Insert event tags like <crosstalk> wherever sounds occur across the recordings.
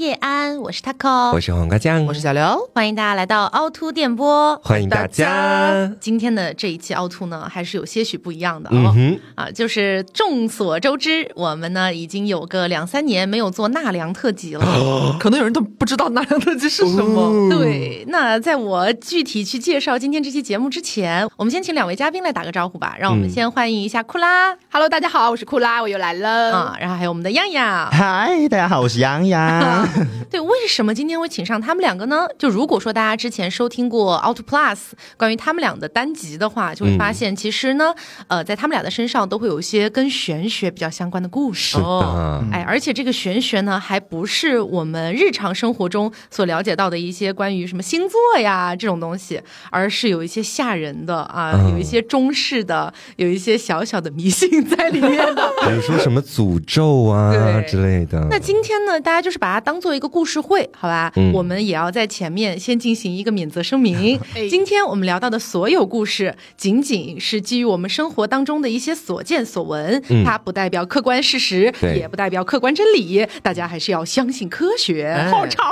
叶安，我是 Taco，我是黄瓜酱，我是小刘，欢迎大家来到凹凸电波，欢迎大家。今天的这一期凹凸呢，还是有些许不一样的哦。啊，就是众所周知，我们呢已经有个两三年没有做纳凉特辑了，可能有人都不知道纳凉特辑是什么。对，那在我具体去介绍今天这期节目之前，我们先请两位嘉宾来打个招呼吧。让我们先欢迎一下库拉，Hello，大家好，我是库拉，我又来了啊。然后还有我们的洋洋，嗨，大家好，我是洋洋。<laughs> <laughs> 对，为什么今天会请上他们两个呢？就如果说大家之前收听过 Out Plus 关于他们俩的单集的话，就会发现其实呢，呃，在他们俩的身上都会有一些跟玄学比较相关的故事。哦，哎，而且这个玄学呢，还不是我们日常生活中所了解到的一些关于什么星座呀这种东西，而是有一些吓人的啊，有一些中式的，有一些小小的迷信在里面的，<laughs> 比如说什么诅咒啊之类的。那今天呢，大家就是把它当做一个故事会，好吧？我们也要在前面先进行一个免责声明。<laughs> 今天我们聊到的所有故事，仅仅是基于我们生活当中的一些所见所闻，它不代表客观事实，也不代表客观真理。大家还是要相信科学。好长，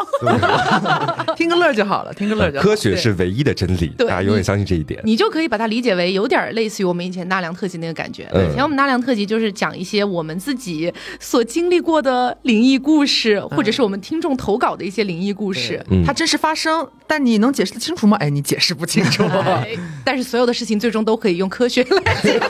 <laughs> 听个乐就好了，听个乐就。科学是唯一的真理，大家永远相信这一点。你就可以把它理解为有点类似于我们以前纳凉特辑那个感觉。以前我们纳凉特辑就是讲一些我们自己所经历过的灵异故事，或者是我们听众投稿的一些灵异故事。它真实发生，但你能解释得清楚吗？<laughs> 哎，你解释不清楚。但是所有的事情最终都可以用科学来解释。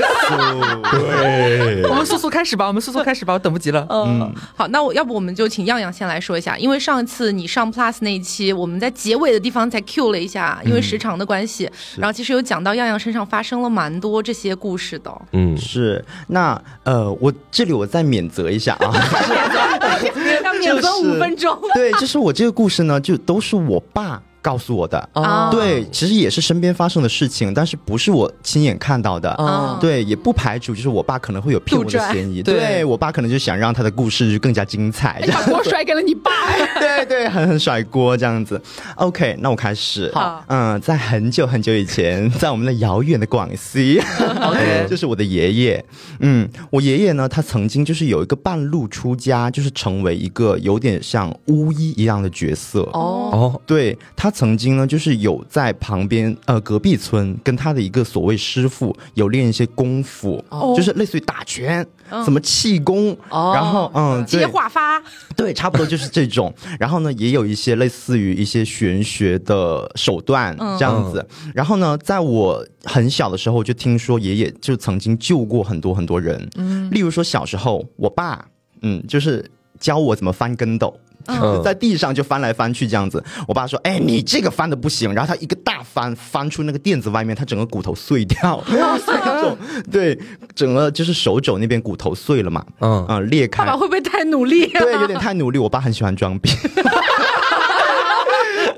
对，我们速速开始吧，我们速速开始吧，我等不及了。嗯，好，那我要不我们就请样样先来说一下，因为上次你上 Plus 那一期，我们在结尾的地方才 Q 了一下，因为时长的关系，然后其实有讲到样样身上发生了蛮多这些故事的。嗯，是。那呃，我这里我再免责一下啊，<laughs> <laughs> 要免责五分钟。对，就是我这个故事呢，就都是我爸。告诉我的，对，其实也是身边发生的事情，但是不是我亲眼看到的，对，也不排除就是我爸可能会有骗我的嫌疑，对我爸可能就想让他的故事更加精彩，把锅 <laughs> 甩给了你爸，<laughs> 对对，狠狠甩锅这样子。OK，那我开始，好，嗯，在很久很久以前，<laughs> 在我们的遥远的广西，OK，就是我的爷爷，嗯，我爷爷呢，他曾经就是有一个半路出家，就是成为一个有点像巫医一样的角色，哦哦，对他。他曾经呢，就是有在旁边呃隔壁村跟他的一个所谓师傅有练一些功夫，就是类似于打拳，什么气功，然后嗯接话发，对，差不多就是这种。<laughs> 然后呢，也有一些类似于一些玄学的手段这样子。然后呢，在我很小的时候就听说爷爷就曾经救过很多很多人，嗯，例如说小时候我爸，嗯，就是教我怎么翻跟斗。在地上就翻来翻去这样子，我爸说：“哎，你这个翻的不行。”然后他一个大翻，翻出那个垫子外面，他整个骨头碎掉，<laughs> 那种 <laughs> 对，整个就是手肘那边骨头碎了嘛，嗯啊裂开。爸爸会不会太努力？对，有点太努力。我爸很喜欢装逼。<laughs>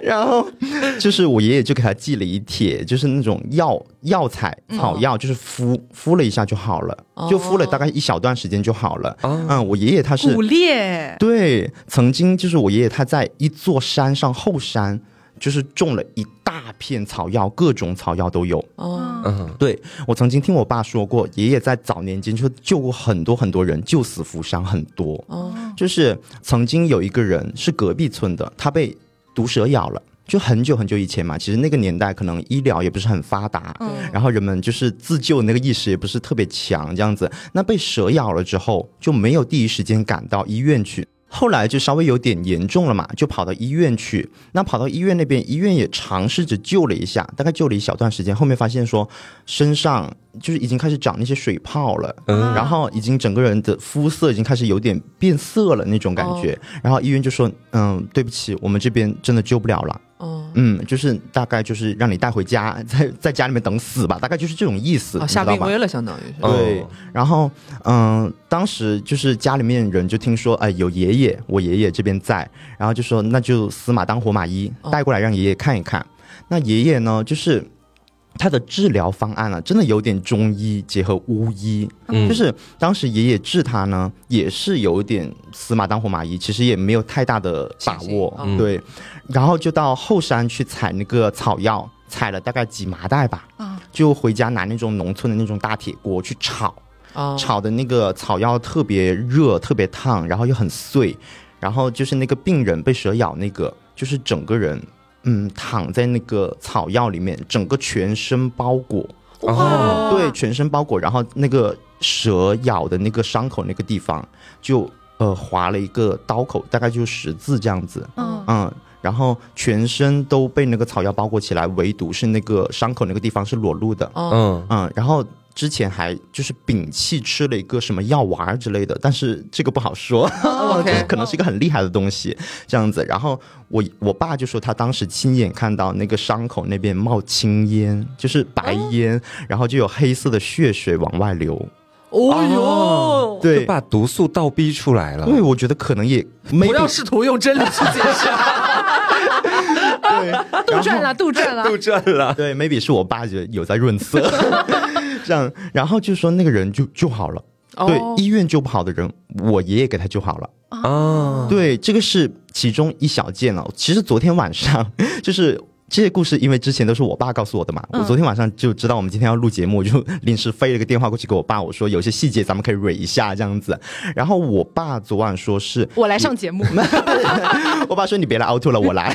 然后 <laughs> 就是我爷爷就给他寄了一帖，就是那种药药材草药，就是敷敷了一下就好了，就敷了大概一小段时间就好了。嗯，我爷爷他是骨裂，对，曾经就是我爷爷他在一座山上后山，就是种了一大片草药，各种草药都有。哦，嗯，对我曾经听我爸说过，爷爷在早年间就救过很多很多人，救死扶伤很多。哦，就是曾经有一个人是隔壁村的，他被。毒蛇咬了，就很久很久以前嘛。其实那个年代可能医疗也不是很发达，然后人们就是自救那个意识也不是特别强，这样子。那被蛇咬了之后，就没有第一时间赶到医院去。后来就稍微有点严重了嘛，就跑到医院去。那跑到医院那边，医院也尝试着救了一下，大概救了一小段时间。后面发现说身上就是已经开始长那些水泡了，嗯然后已经整个人的肤色已经开始有点变色了那种感觉。然后医院就说：“嗯，对不起，我们这边真的救不了了。”哦，嗯，就是大概就是让你带回家，<laughs> 在在家里面等死吧，大概就是这种意思，下病危了，相当于是。对，然后嗯，当时就是家里面人就听说，哎，有爷爷，我爷爷这边在，然后就说那就死马当活马医，带过来让爷爷看一看。那爷爷呢，就是他的治疗方案啊，真的有点中医结合巫医，就是当时爷爷治他呢，也是有点死马当活马医，其实也没有太大的把握，对。然后就到后山去采那个草药，采了大概几麻袋吧，就回家拿那种农村的那种大铁锅去炒，炒的那个草药特别热，特别烫，然后又很碎，然后就是那个病人被蛇咬，那个就是整个人，嗯，躺在那个草药里面，整个全身包裹，哦，对，全身包裹，然后那个蛇咬的那个伤口那个地方就呃划了一个刀口，大概就十字这样子，嗯。嗯，然后全身都被那个草药包裹起来，唯独是那个伤口那个地方是裸露的，哦，嗯，嗯，然后之前还就是摒弃吃了一个什么药丸之类的，但是这个不好说，<laughs> 可能是一个很厉害的东西，这样子。然后我我爸就说他当时亲眼看到那个伤口那边冒青烟，就是白烟，然后就有黑色的血水往外流。哦哟，对就，把毒素倒逼出来了。对，我觉得可能也不 maybe 要试图用真理去解释。<laughs> 对，<laughs> 杜撰了，杜撰了。杜撰了。对，maybe 是我爸就有在润色，这样，然后就说那个人就就好了。对哦，医院救不好的人，我爷爷给他救好了。啊，对，这个是其中一小件了。其实昨天晚上 <laughs> 就是。这些故事因为之前都是我爸告诉我的嘛，我昨天晚上就知道我们今天要录节目，我就 <laughs> 临时飞了个电话过去给我爸，我说有些细节咱们可以蕊一下这样子。然后我爸昨晚说是我来上节目，<laughs> 我爸说你别来凹凸了，我来。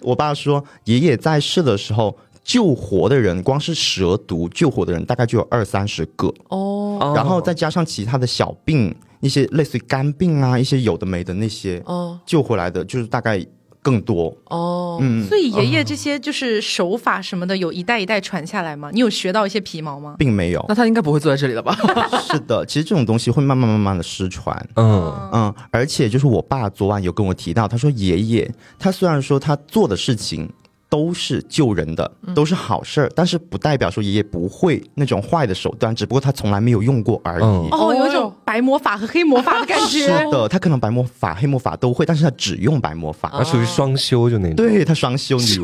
我爸说爷爷在世的时候救活的人，光是蛇毒救活的人大概就有二三十个，哦然后再加上其他的小病，一些类似于肝病啊，一些有的没的那些哦救回来的，就是大概更多。哦，嗯，所以爷爷这些就是手法什么的，有一代一代传下来吗？你有学到一些皮毛吗？并没有那。他应该不会坐在这里了吧？<laughs> <laughs> 是的，其实这种东西会慢慢慢慢的失传。嗯，嗯，而且就是我爸昨晚有跟我提到，他说爷爷他虽然说他做的事情都是救人的，都是好事儿，但是不代表说爷爷不会那种坏的手段，只不过他从来没有用过而已。嗯哦，有一哦种白魔法和黑魔法的感觉是。的，他可能白魔法、黑魔法都会，但是他只用白魔法。他属于双修就那种。对他双修女巫，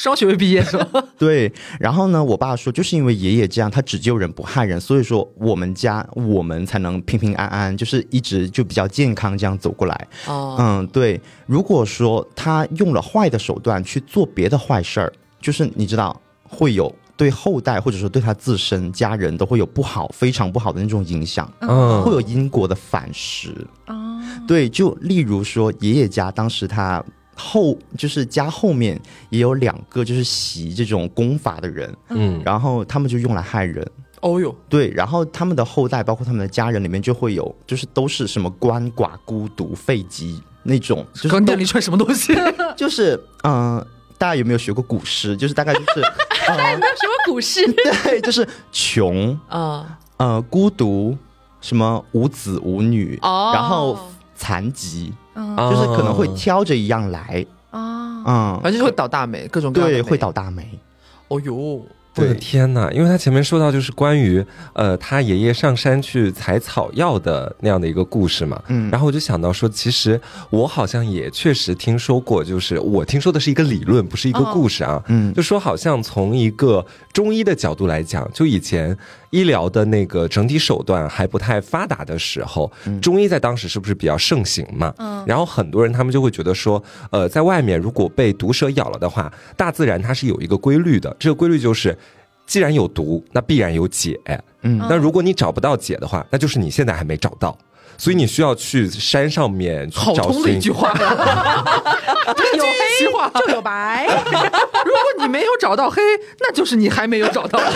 双学位毕业是吧？<laughs> 对。然后呢，我爸说，就是因为爷爷这样，他只救人不害人，所以说我们家我们才能平平安安，就是一直就比较健康这样走过来。哦，嗯，对。如果说他用了坏的手段去做别的坏事儿，就是你知道会有对后代或者说对他自身家人都会有不好、非常不好的那种影响，嗯会有因果的反噬。哦，对，就例如说爷爷家当时他。后就是家后面也有两个就是习这种功法的人，嗯，然后他们就用来害人，哦哟，对，然后他们的后代包括他们的家人里面就会有，就是都是什么鳏寡孤独废疾那种，就是刚都念了一串什么东西？<laughs> 就是嗯、呃大家有没有学过古诗？就是大概就是，<laughs> 大家有没有、什么古诗？<laughs> 对，就是穷，啊，呃，孤独，什么无子无女，哦然后残疾，就是可能会挑着一样来，啊，嗯，反正就会倒大霉，各种各样的对，会倒。大霉，哦呦，我的天呐！因为他前面说到就是关于呃他爷爷上山去采草药的那样的一个故事嘛，嗯。然后我就想到说，其实我好像也确实听说过，就是我听说的是一个理论，不是一个故事啊，嗯。就说好像从一个中医的角度来讲，就以前医疗的那个整体手段还不太发达的时候，中医在当时是不是比较盛行嘛？嗯然后很多人他们就会觉得说，呃，在外面如果被毒蛇咬了的话，大自然它是有一个规律的，这个规律就是。既然有毒，那必然有解。嗯那如果你找不到解的话，那就是你现在还没找到，所以你需要去山上面去找好通的一寻句话 <laughs> 呀！有黑就有白，<laughs> 如果你没有找到黑，那就是你还没有找到黑。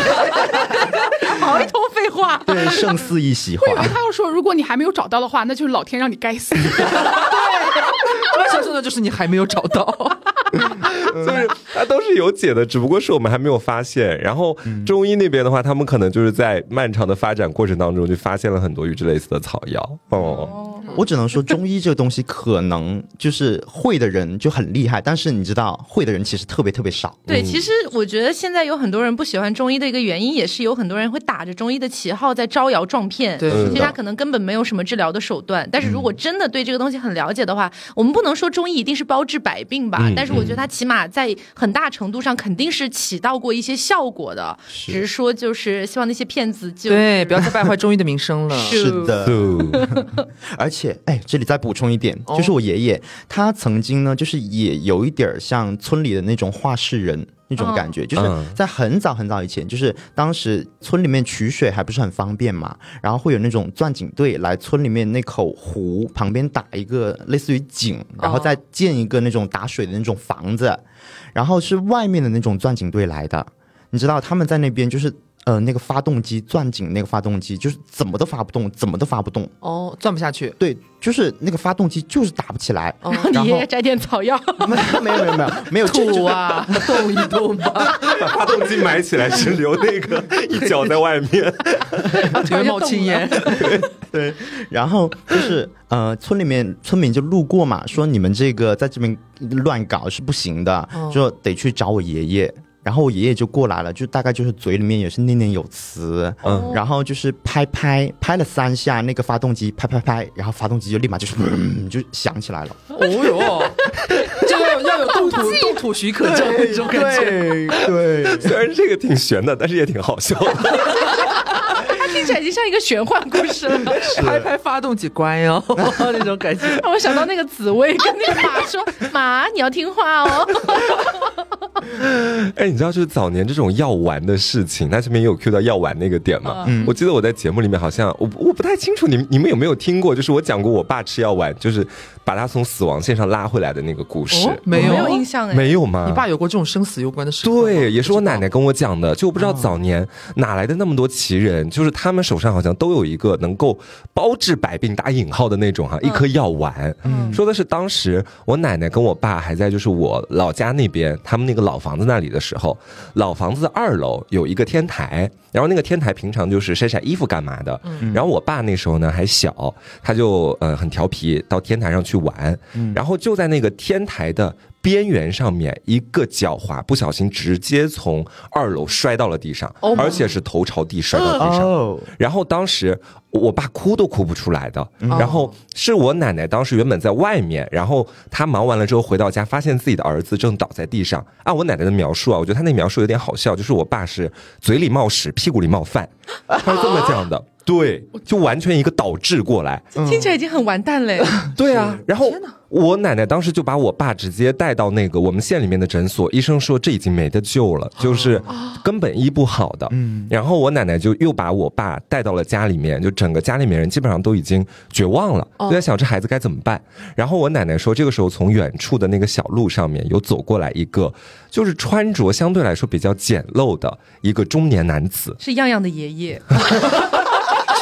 好一通废话。对，胜似一席我以为话，他要说，如果你还没有找到的话，那就是老天让你该死。<laughs> 对我想说的就是你还没有找到。<laughs> 就是它都是有解的，只不过是我们还没有发现。然后中医那边的话，他们可能就是在漫长的发展过程当中，就发现了很多与之类似的草药。哦，我只能说中医这个东西可能就是会的人就很厉害，但是你知道会的人其实特别特别少。对，其实我觉得现在有很多人不喜欢中医的一个原因，也是有很多人会打着中医的旗号在招摇撞骗。对嗯其实他可能根本没有什么治疗的手段。但是如果真的对这个东西很了解的话，我们不能说中医一定是包治百病吧，嗯但是我觉得它起码在很大程度上肯定是起到过一些效果的。只是说就是希望那些骗子就对，不要再败坏中医的名声了。<laughs> 是是的，<laughs> 而且哎，这里再补充一点，哦就是我爷爷他曾经呢，就是也有一点儿像村里的那种话事人那种感觉，就是在很早很早以前，就是当时村里面取水还不是很方便嘛，然后会有那种钻井队来村里面那口湖旁边打一个类似于井，然后再建一个那种打水的那种房子，然后是外面的那种钻井队来的，你知道他们在那边就是。呃，那个发动机钻井，那个发动机就是怎么都发不动，怎么都发不动。哦，钻不下去。对，就是那个发动机就是打不起来。然后你爷爷摘点草药。<laughs> 没有没有没有没有土啊，<laughs> 动一动吧。把发动机埋起来，只留那个 <laughs> 一脚在外面，突然冒青烟。对，然后就是呃，村里面村民就路过嘛，说你们这个在这边乱搞是不行的，说得去找我爷爷。然后我爷爷就过来了，就大概就是嘴里面也是念念有词，嗯，然后就是拍拍拍了三下那个发动机，拍拍拍，然后发动机就立马就是就响起来了。哦哟，就 <laughs> 要要有动土动土许可证那种感觉。对，<laughs> 虽然这个挺悬的，但是也挺好笑。听起来已经像一个玄幻故事了，拍拍发动机乖哦，<laughs> 那种感觉。让我想到那个紫薇跟那个马说：“马，你要听话哦。<laughs> ”哎，你知道就是早年这种药丸的事情，他这边也有 Q 到药丸那个点吗？嗯，我记得我在节目里面好像我我不太清楚，你们你们有没有听过？就是我讲过我爸吃药丸，就是把他从死亡线上拉回来的那个故事。没有印象哎，没有吗？你爸有过这种生死攸关的事？对，也是我奶奶跟我讲的。就我不知道早年哪来的那么多奇人，就是他。他们手上好像都有一个能够包治百病打引号的那种哈，一颗药丸。嗯，说的是当时我奶奶跟我爸还在就是我老家那边，他们那个老房子那里的时候，老房子的二楼有一个天台，然后那个天台平常就是晒晒衣服干嘛的。嗯，然后我爸那时候呢还小，他就呃很调皮到天台上去玩，然后就在那个天台的。边缘上面一个脚滑，不小心直接从二楼摔到了地上，而且是头朝地摔到地上。然后当时我爸哭都哭不出来的。然后是我奶奶当时原本在外面，然后她忙完了之后回到家，发现自己的儿子正倒在地上。按我奶奶的描述啊，我觉得她那描述有点好笑，就是我爸是嘴里冒屎，屁股里冒饭，他是这么讲的。对，就完全一个倒置过来，听起来已经很完蛋嘞。对啊，然后我奶奶当时就把我爸直接带到那个我们县里面的诊所，医生说这已经没得救了，就是根本医不好的。嗯，然后我奶奶就又把我爸带到了家里面，就整个家里面人基本上都已经绝望了，就在想这孩子该怎么办。然后我奶奶说，这个时候从远处的那个小路上面有走过来一个，就是穿着相对来说比较简陋的一个中年男子，是样样的爷爷。<laughs>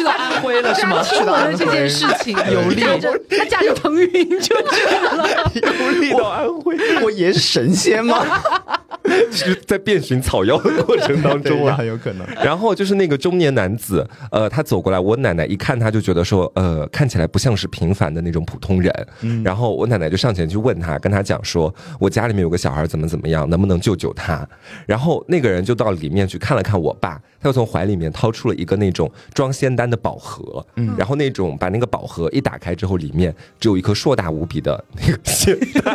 去到安徽了是吗？听闻了这件事情，有利，他驾着腾云就去了，有利到安徽。<laughs> 我爷是神仙吗？<laughs> 是在遍寻草药的过程当中啊，很有可能。然后就是那个中年男子，呃，他走过来，我奶奶一看他就觉得说，呃，看起来不像是平凡的那种普通人。然后我奶奶就上前去问他，跟他讲说，我家里面有个小孩怎么怎么样，能不能救救他？然后那个人就到里面去看了看我爸，他又从怀里面掏出了一个那种装仙丹的宝盒，嗯，然后那种把那个宝盒一打开之后，里面只有一颗硕大无比的那个 <laughs> 仙丹。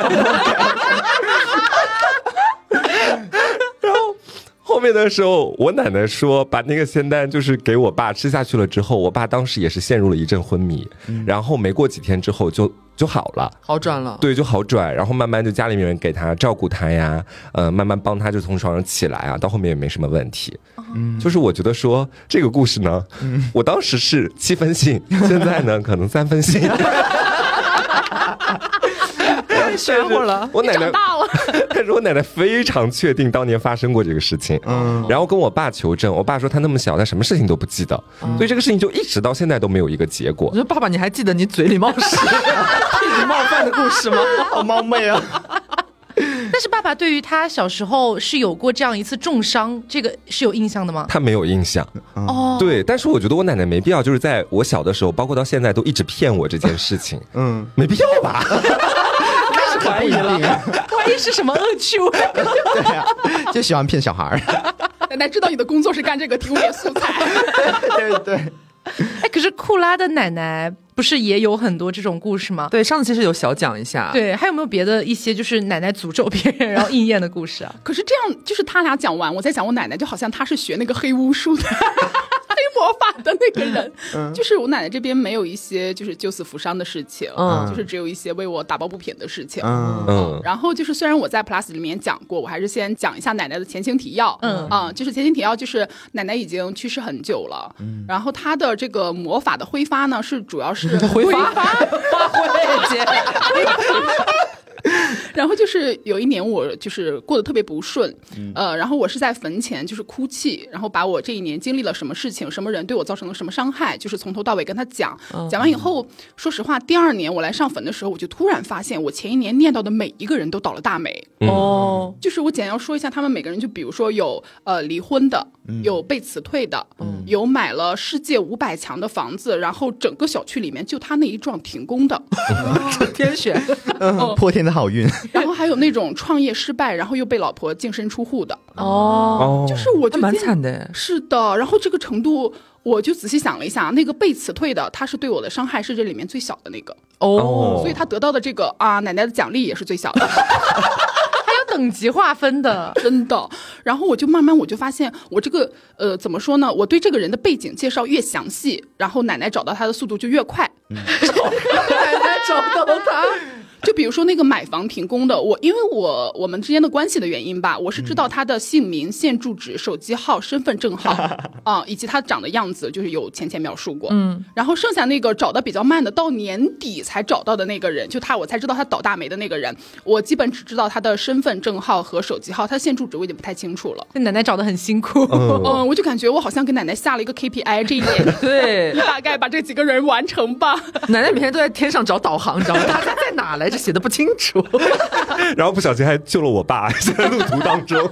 后面的时候，我奶奶说把那个仙丹就是给我爸吃下去了之后，我爸当时也是陷入了一阵昏迷，然后没过几天之后就就好了，好转了，对，就好转，然后慢慢就家里面人给他照顾他呀，呃，慢慢帮他就从床上起来啊，到后面也没什么问题，嗯，就是我觉得说这个故事呢，我当时是七分信，现在呢可能三分信。<laughs> 学过了，<laughs> <laughs> 我奶奶大了。<laughs> 但是我奶奶非常确定当年发生过这个事情，嗯，然后跟我爸求证，我爸说他那么小，他什么事情都不记得，所以这个事情就一直到现在都没有一个结果。我说爸爸，你还记得你嘴里冒屎、屁里冒饭的故事吗？好冒昧啊！但是爸爸对于他小时候是有过这样一次重伤，这个是有印象的吗？他没有印象哦。对，但是我觉得我奶奶没必要，就是在我小的时候，包括到现在都一直骗我这件事情。嗯，没必要吧？怀疑了，怀疑是什么恶趣味？对呀，就喜欢骗小孩奶奶知道你的工作是干这个，提供点素材。对对。哎，可是库拉的奶奶不是也有很多这种故事吗？对，上次其实有小讲一下。对，还有没有别的一些就是奶奶诅咒别人然后应验的故事啊？可是这样，就是他俩讲完，我在讲我奶奶，就好像她是学那个黑巫术的。黑魔法的那个人，就是我奶奶这边没有一些就是救死扶伤的事情，嗯，就是只有一些为我打抱不平的事情，嗯。嗯。然后就是虽然我在 Plus 里面讲过，我还是先讲一下奶奶的前情提要，嗯。啊，就是前情提要就是奶奶已经去世很久了，嗯，然后她的这个魔法的挥发呢是主要是 <laughs> <laughs> 挥发。发挥姐。<laughs> <laughs> 然后就是有一年，我就是过得特别不顺，呃，然后我是在坟前就是哭泣，然后把我这一年经历了什么事情，什么人对我造成了什么伤害，就是从头到尾跟他讲。讲完以后，说实话，第二年我来上坟的时候，我就突然发现，我前一年念叨的每一个人都倒了大霉。哦，就是我简要说一下，他们每个人，就比如说有呃离婚的，有被辞退的，有买了世界五百强的房子，然后整个小区里面就他那一幢停工的，<laughs> 天选，<laughs> 破天的好运。然后还有那种创业失败，然后又被老婆净身出户的哦，就是我就蛮惨的，是的。然后这个程度，我就仔细想了一下，那个被辞退的，他是对我的伤害是这里面最小的那个哦，所以他得到的这个啊奶奶的奖励也是最小的，<laughs> 等级划分的，真的。然后我就慢慢我就发现，我这个呃怎么说呢？我对这个人的背景介绍越详细，然后奶奶找到他的速度就越快，奶奶 <laughs> 找到他。就比如说那个买房停工的，我因为我我们之间的关系的原因吧，我是知道他的姓名、现住址、手机号、身份证号 <laughs> 啊，以及他长的样子，就是有浅浅描述过。嗯，然后剩下那个找的比较慢的，到年底才找到的那个人，就他，我才知道他倒大霉的那个人，我基本只知道他的身份证号和手机号，他现住址我已经不太清楚了。那奶奶找的很辛苦，<laughs> 嗯，我就感觉我好像给奶奶下了一个 KPI，这一年 <laughs> 对，大概把这几个人完成吧。奶奶每天都在天上找导航，你知道吗？他在在哪来着？写的不清楚，<laughs> 然后不小心还救了我爸，<laughs> 在路途当中。<laughs>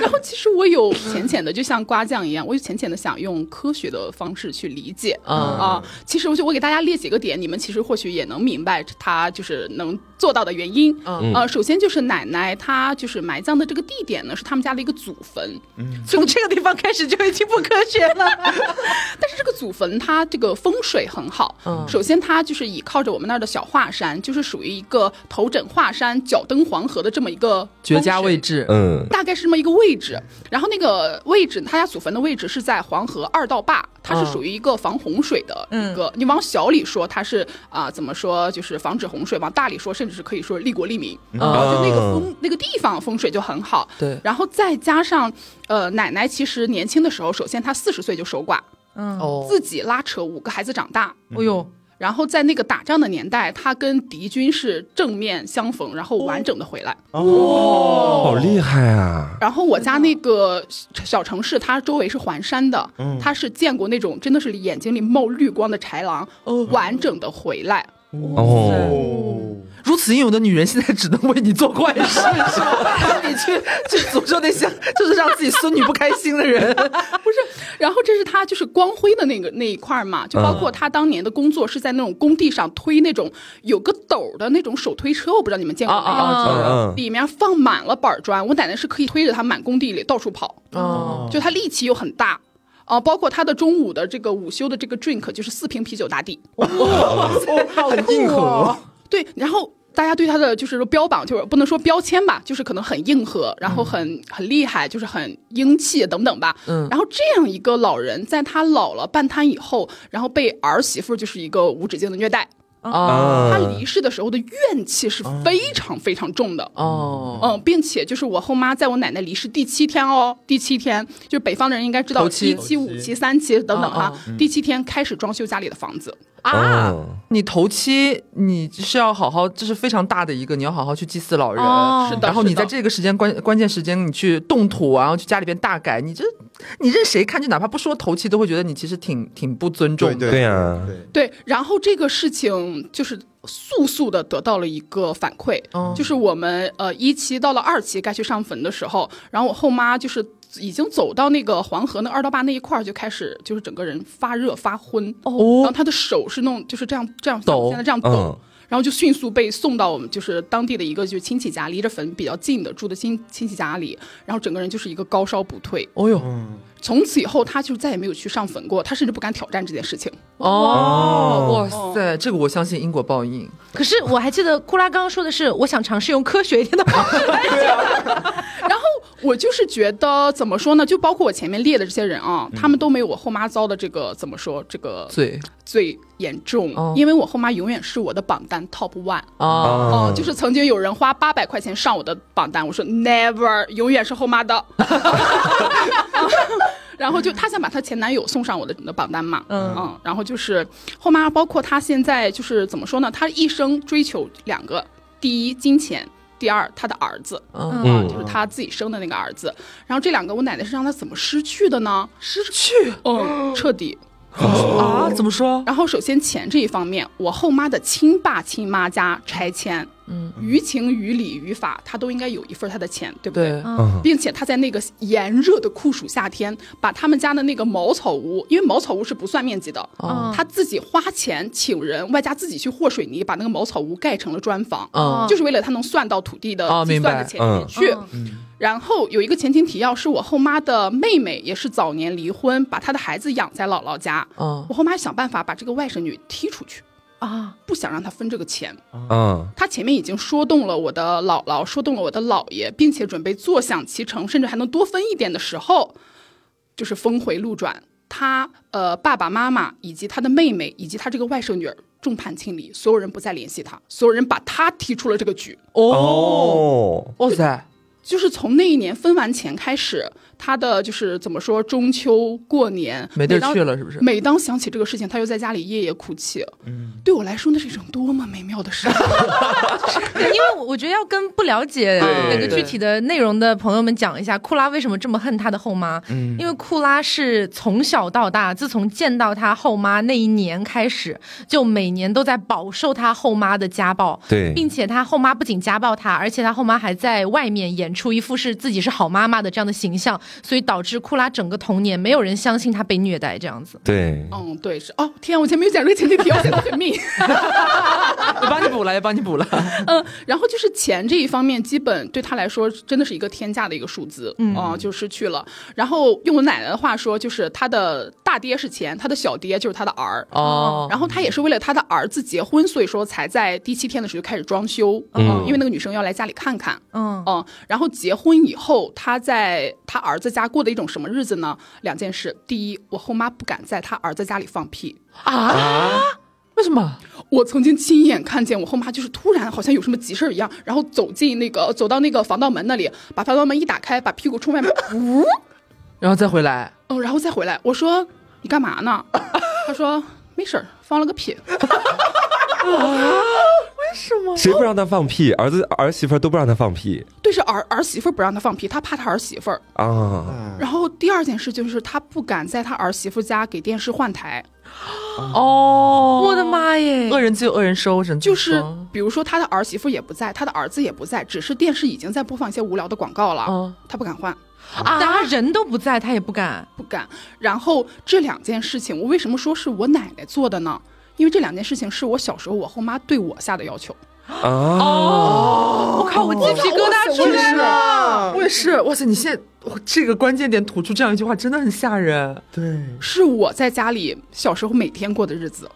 然后其实我有浅浅的，就像瓜酱一样，我有浅浅的想用科学的方式去理解啊啊。其实我就我给大家列几个点，你们其实或许也能明白他就是能做到的原因。嗯呃，首先就是奶奶她就是埋葬的这个地点呢，是他们家的一个祖坟。嗯，从这个地方开始就已经不科学了。<laughs> 但是这个祖坟它这个风水很好。嗯，首先它就是倚靠着我们那儿的小华山，就是属于一个头枕华山、脚蹬黄河的这么一个绝佳位置。嗯，大概是这。么一个位置，然后那个位置，他家祖坟的位置是在黄河二道坝，它是属于一个防洪水的一个。你往小里说，它是啊，怎么说，就是防止洪水；往大里说，甚至是可以说利国利民。啊，就那个风那个地方风水就很好。对，然后再加上呃，奶奶其实年轻的时候，首先她四十岁就守寡，嗯，自己拉扯五个孩子长大。哎呦。然后在那个打仗的年代，他跟敌军是正面相逢，然后完整的回来。哦，好厉害啊！然后我家那个小城市，它周围是环山的，他是见过那种真的是眼睛里冒绿光的豺狼，完整的回来。哦。如此英勇的女人，现在只能为你做坏事，是吧？你去去诅咒那些就是让自己孙女不开心的人，<laughs> 不是？然后这是他就是光辉的那个那一块嘛，就包括他当年的工作是在那种工地上推那种有个斗的那种手推车，我不知道你们见过没有？里面放满了板砖，我奶奶是可以推着它满工地里到处跑，哦，就她力气又很大，啊，包括他的中午的这个午休的这个 drink 就是四瓶啤酒打底，哇，很硬核。对，然后大家对他的就是说标榜，就是不能说标签吧，就是可能很硬核，然后很很厉害，就是很英气等等吧。嗯，然后这样一个老人，在他老了半瘫以后，然后被儿媳妇就是一个无止境的虐待。啊，他离世的时候的怨气是非常非常重的。哦，嗯，并且就是我后妈在我奶奶离世第七天哦，第七天就是北方的人应该知道一七、五七、三七等等哈，第七天开始装修家里的房子。啊，你头七你是要好好，这是非常大的一个，你要好好去祭祀老人，是的，然后你在这个时间关关键时间你去动土，然后去家里边大改，你这。你任谁看，就哪怕不说头七，都会觉得你其实挺挺不尊重的。对呀，对。然后这个事情就是速速的得到了一个反馈，就是我们呃一期到了二期该去上坟的时候，然后我后妈就是已经走到那个黄河那二道坝那一块儿，就开始就是整个人发热发昏，然后她的手是弄就是这样这样抖，现在这样抖。然后就迅速被送到我们就是当地的一个就是亲戚家，离着坟比较近的住的亲亲戚家里，然后整个人就是一个高烧不退。哦哟，从此以后，他就再也没有去上坟过，他甚至不敢挑战这件事情。哦，哇塞，这个我相信因果报应。可是我还记得库拉刚刚说的是，我想尝试用科学一点的方式来讲。然后我就是觉得怎么说呢？就包括我前面列的这些人啊，他们都没有我后妈遭的这个怎么说这个最最严重。因为我后妈永远是我的榜单 top one 哦哦，就是曾经有人花八百块钱上我的榜单，我说 never，永远是后妈的。<laughs> 然后就她想把她前男友送上我的的榜单嘛，嗯嗯，然后就是后妈，包括她现在就是怎么说呢？她一生追求两个，第一金钱，第二她的儿子，嗯，就是她自己生的那个儿子。然后这两个我奶奶是让她怎么失去的呢？失去，嗯，彻底。啊？怎么说？然后首先钱这一方面，我后妈的亲爸亲妈家拆迁。嗯，于情于理于法，他都应该有一份他的钱，对不对？嗯，并且他在那个炎热的酷暑夏天，把他们家的那个茅草屋，因为茅草屋是不算面积的，他自己花钱请人，外加自己去和水泥，把那个茅草屋盖成了砖房，就是为了他能算到土地的计算的钱里面去。然后有一个前情提要，是我后妈的妹妹，也是早年离婚，把她的孩子养在姥姥家。我后妈想办法把这个外甥女踢出去。啊，不想让他分这个钱。嗯，他前面已经说动了我的姥姥，说动了我的姥爷，并且准备坐享其成，甚至还能多分一点的时候，就是峰回路转。他呃，爸爸妈妈以及他的妹妹以及他这个外甥女儿众叛亲离，所有人不再联系他，所有人把他踢出了这个局。哦，哇塞！就是从那一年分完钱开始，他的就是怎么说，中秋过年没地去了，是不是？每当想起这个事情，他又在家里夜夜哭泣。嗯，对我来说，那是一种多么美妙的事。<laughs> 因为我觉得要跟不了解那个具体的内容的朋友们讲一下，库拉为什么这么恨他的后妈。嗯，因为库拉是从小到大，自从见到他后妈那一年开始，就每年都在饱受他后妈的家暴。对，并且他后妈不仅家暴他，而且他后妈还在外面演。出一副是自己是好妈妈的这样的形象，所以导致库拉整个童年没有人相信他被虐待这样子。对，嗯，对，是哦，天，我前面有讲这个前提提，我写的很密，我 <laughs> 帮你补了，也帮你补了。<laughs> 嗯，然后就是钱这一方面，基本对他来说真的是一个天价的一个数字，嗯，就失去了。然后用我奶奶的话说，就是他的大爹是钱，他的小爹就是他的儿哦。然后他也是为了他的儿子结婚，所以说才在第七天的时候就开始装修，嗯，因为那个女生要来家里看看，嗯嗯，然后。然后结婚以后，他在他儿子家过的一种什么日子呢？两件事：第一，我后妈不敢在他儿子家里放屁啊？为什么？我曾经亲眼看见我后妈就是突然好像有什么急事儿一样，然后走进那个走到那个防盗门那里，把防盗门一打开，把屁股冲外面，呜，<laughs> 然后再回来，哦，然后再回来。我说你干嘛呢？他说没事儿，放了个屁。<laughs> 啊？为什么？谁不让他放屁？儿子儿媳妇都不让他放屁。对，是儿儿媳妇不让他放屁，他怕他儿媳妇儿啊。然后第二件事就是他不敢在他儿媳妇家给电视换台。哦，我的妈耶！恶人自有恶人收，真就是比如说他的儿媳妇也不在，他的儿子也不在，只是电视已经在播放一些无聊的广告了。嗯，他不敢换啊，他人都不在，他也不敢不敢。然后这两件事情，我为什么说是我奶奶做的呢？因为这两件事情是我小时候我后妈对我下的要求。哦，我靠，我鸡皮疙瘩出来了。我也是，哇塞！你现在这个关键点吐出这样一句话，真的很吓人。对，是我在家里小时候每天过的日子。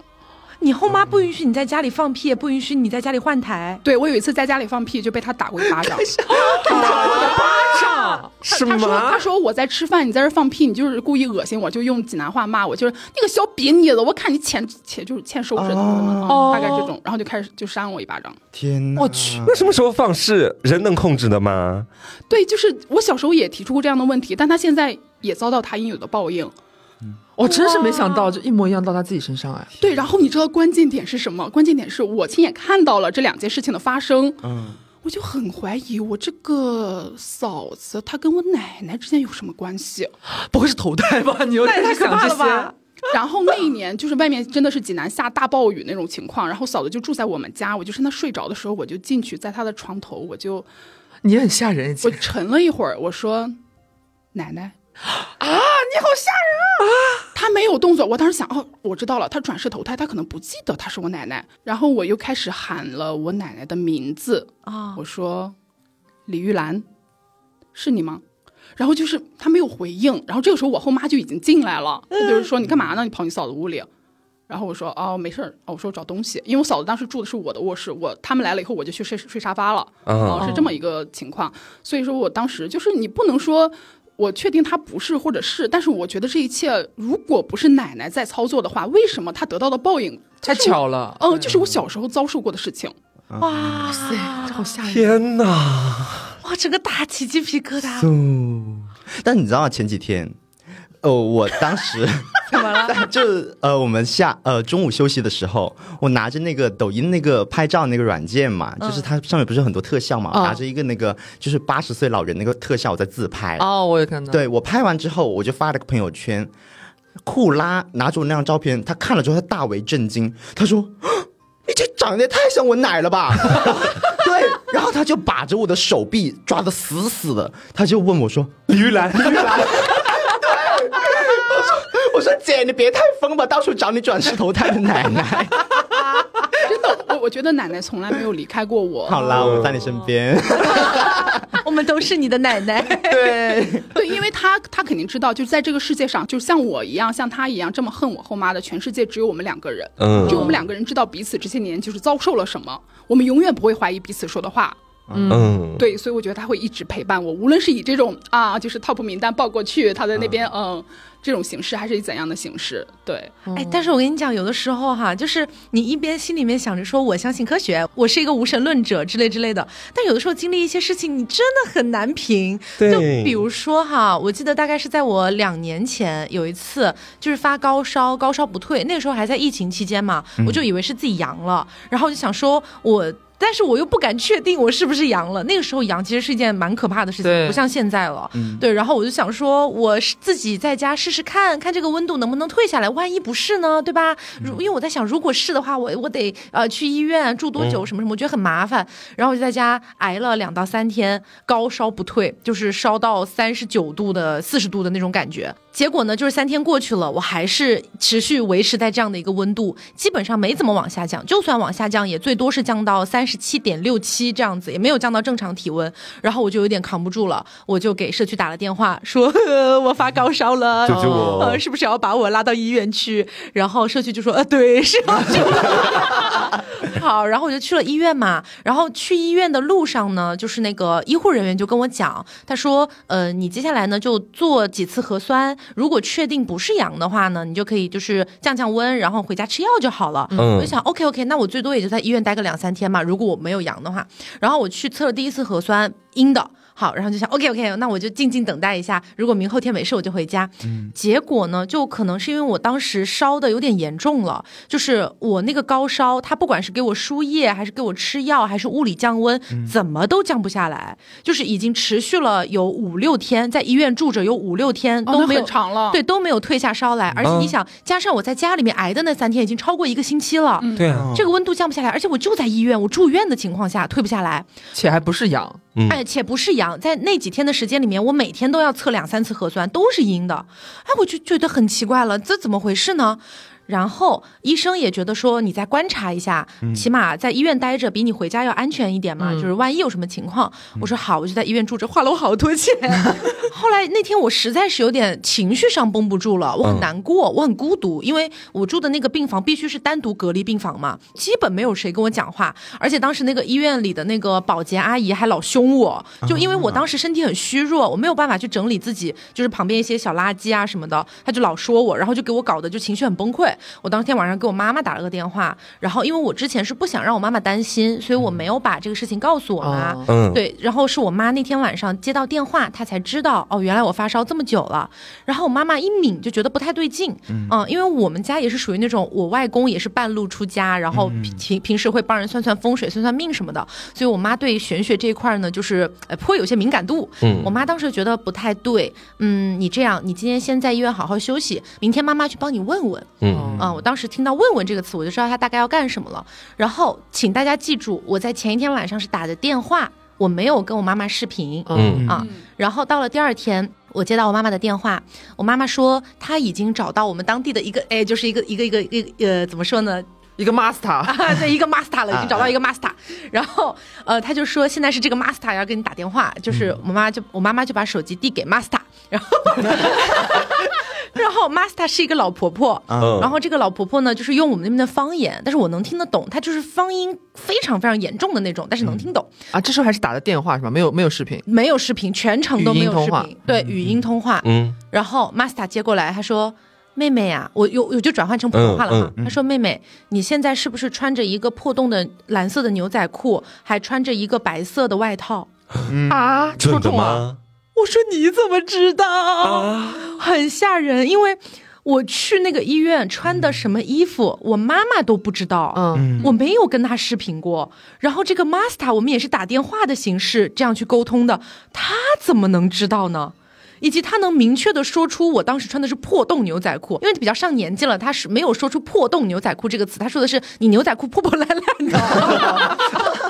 你后妈不允许你在家里放屁，也不允许你在家里换台。对我有一次在家里放屁，就被他打过一巴掌。<laughs> 打过一巴掌？什么？他说：“他说我在吃饭，你在这放屁，你就是故意恶心我，就用济南话骂我，就是那个小瘪妮子，我看你欠欠就是欠收拾的，大概这种，然后就开始就扇我一巴掌。天哪！我去，那什么时候放肆？人能控制的吗？对，就是我小时候也提出过这样的问题，但他现在也遭到他应有的报应。我真是没想到，就一模一样到他自己身上哎。对，然后你知道关键点是什么？关键点是我亲眼看到了这两件事情的发生。嗯，我就很怀疑，我这个嫂子她跟我奶奶之间有什么关系？不会是投胎吧？你又在想这些？然后那一年就是外面真的是济南下大暴雨那种情况，然后嫂子就住在我们家，我就趁她睡着的时候，我就进去，在她的床头，我就，你很吓人。我沉了一会儿，我说，奶奶。<gasps> 啊！你好吓人啊！他没有动作，我当时想，哦，我知道了，他转世投胎，他可能不记得他是我奶奶。然后我又开始喊了我奶奶的名字啊，我说李玉兰，是你吗？然后就是他没有回应，然后这个时候我后妈就已经进来了，她就是说你干嘛呢？你跑你嫂子屋里。然后我说哦没事儿，我说我找东西，因为我嫂子当时住的是我的卧室，我他们来了以后我就去睡睡沙发了，哦，是这么一个情况。所以说我当时就是你不能说我确定他不是或者是，但是我觉得这一切如果不是奶奶在操作的话，为什么他得到的报应太巧了？嗯，就是我小时候遭受过的事情。哇塞，好吓人！天哪，哇，整个大起鸡皮疙瘩。但你知道前几天，哦，我当时 <laughs> 怎么了？<laughs> 就呃，我们下呃中午休息的时候，我拿着那个抖音那个拍照那个软件嘛，就是它上面不是很多特效嘛，拿着一个那个就是八十岁老人那个特效我在自拍。哦，我也看到。对我拍完之后，我就发了个朋友圈，库拉拿着我那张照片，他看了之后他大为震惊，他说。你这长得也太像我奶了吧？<laughs> 对，然后他就把着我的手臂抓的死死的，他就问我说：“李玉兰，李玉兰。”对，<laughs> 我说：“我说姐，你别太疯吧，到处找你转世投胎的奶奶。<laughs> ”真的，我我觉得奶奶从来没有离开过我。好啦，我在你身边。<laughs> 我们都是你的奶奶，对对，因为他他肯定知道，就在这个世界上，就像我一样，像他一样这么恨我后妈的，全世界只有我们两个人，嗯，就我们两个人知道彼此这些年就是遭受了什么，我们永远不会怀疑彼此说的话，嗯，对，所以我觉得他会一直陪伴我，无论是以这种啊，就是 top 名单报过去，他在那边，嗯。这种形式还是以怎样的形式？对，哎，但是我跟你讲，有的时候哈，就是你一边心里面想着说我相信科学，我是一个无神论者之类之类的，但有的时候经历一些事情，你真的很难评。就比如说哈，我记得大概是在我两年前有一次，就是发高烧，高烧不退，那个时候还在疫情期间嘛，我就以为是自己阳了，然后我就想说我。但是我又不敢确定我是不是阳了。那个时候阳其实是一件蛮可怕的事情，不像现在了。对，然后我就想说，我自己在家试试看看这个温度能不能退下来。万一不是呢，对吧？如因为我在想，如果是的话，我我得呃去医院住多久什么什么，我觉得很麻烦。然后我就在家挨了两到三天，高烧不退，就是烧到三十九度的、四十度的那种感觉。结果呢，就是三天过去了，我还是持续维持在这样的一个温度，基本上没怎么往下降。就算往下降，也最多是降到三十七点六七这样子，也没有降到正常体温。然后我就有点扛不住了，我就给社区打了电话，说我发高烧了，救救我！呃，是不是要把我拉到医院去？然后社区就说，呃，对，是要救。<laughs> 好，然后我就去了医院嘛。然后去医院的路上呢，就是那个医护人员就跟我讲，他说，呃，你接下来呢就做几次核酸。如果确定不是阳的话呢，你就可以就是降降温，然后回家吃药就好了。我就想，OK OK，那我最多也就在医院待个两三天嘛。如如果我没有阳的话，然后我去测了第一次核酸，阴的。好，然后就想，OK OK，那我就静静等待一下。如果明后天没事，我就回家。嗯，结果呢，就可能是因为我当时烧的有点严重了，就是我那个高烧，他不管是给我输液，还是给我吃药，还是物理降温，怎么都降不下来。就是已经持续了有五六天，在医院住着有五六天都没有长了，对，都没有退下烧来。而且你想，加上我在家里面挨的那三天，已经超过一个星期了。对啊，这个温度降不下来，而且我就在医院，我住院的情况下退不下来，且还不是阳。哎，且不是阳，在那几天的时间里面，我每天都要测两三次核酸，都是阴的。哎，我就觉得很奇怪了，这怎么回事呢？然后医生也觉得说，你再观察一下，起码在医院待着比你回家要安全一点嘛。就是万一有什么情况，我说好，我就在医院住着，花了我好多钱。<laughs> 后来那天我实在是有点情绪上绷不住了，我很难过，我很孤独，因为我住的那个病房必须是单独隔离病房嘛，基本没有谁跟我讲话，而且当时那个医院里的那个保洁阿姨还老凶我，就因为我当时身体很虚弱，我没有办法去整理自己，就是旁边一些小垃圾啊什么的，她就老说我，然后就给我搞得就情绪很崩溃。我当天晚上给我妈妈打了个电话，然后因为我之前是不想让我妈妈担心，所以我没有把这个事情告诉我妈。嗯，对，然后是我妈那天晚上接到电话，她才知道哦，原来我发烧这么久了。然后我妈妈一抿就觉得不太对劲，嗯，因为我们家也是属于那种我外公也是半路出家，然后平平时会帮人算算风水、算算命什么的，所以我妈对玄学这一块呢，就是呃颇有些敏感度。嗯，我妈当时觉得不太对，嗯，你这样，你今天先在医院好好休息，明天妈妈去帮你问问。嗯，啊，我当时听到“问问”这个词，我就知道他大概要干什么了。然后，请大家记住，我在前一天晚上是打的电话，我没有跟我妈妈视频。嗯啊，然后到了第二天，我接到我妈妈的电话，我妈妈说她已经找到我们当地的一个，哎，就是一个一个一个一个呃，怎么说呢？一个 master 啊，对，一个 master 了，已经找到一个 master。然后呃，他就说现在是这个 master 要给你打电话，就是我妈就我妈妈就把手机递给 master，然后。<laughs> 然后 Master 是一个老婆婆，然后这个老婆婆呢，就是用我们那边的方言，但是我能听得懂，她就是方音非常非常严重的那种，但是能听懂啊。这时候还是打的电话是吧？没有没有视频，没有视频，全程都没有视频，对，语音通话。嗯，然后 Master 接过来，他说：“妹妹呀，我有我就转换成普通话了哈。他说：妹妹，你现在是不是穿着一个破洞的蓝色的牛仔裤，还穿着一个白色的外套？啊，真的吗？”我说你怎么知道？很吓人，因为我去那个医院穿的什么衣服，我妈妈都不知道。嗯，我没有跟她视频过。然后这个 master 我们也是打电话的形式这样去沟通的，他怎么能知道呢？以及他能明确的说出我当时穿的是破洞牛仔裤，因为比较上年纪了，他是没有说出破洞牛仔裤这个词，他说的是你牛仔裤破破烂烂的。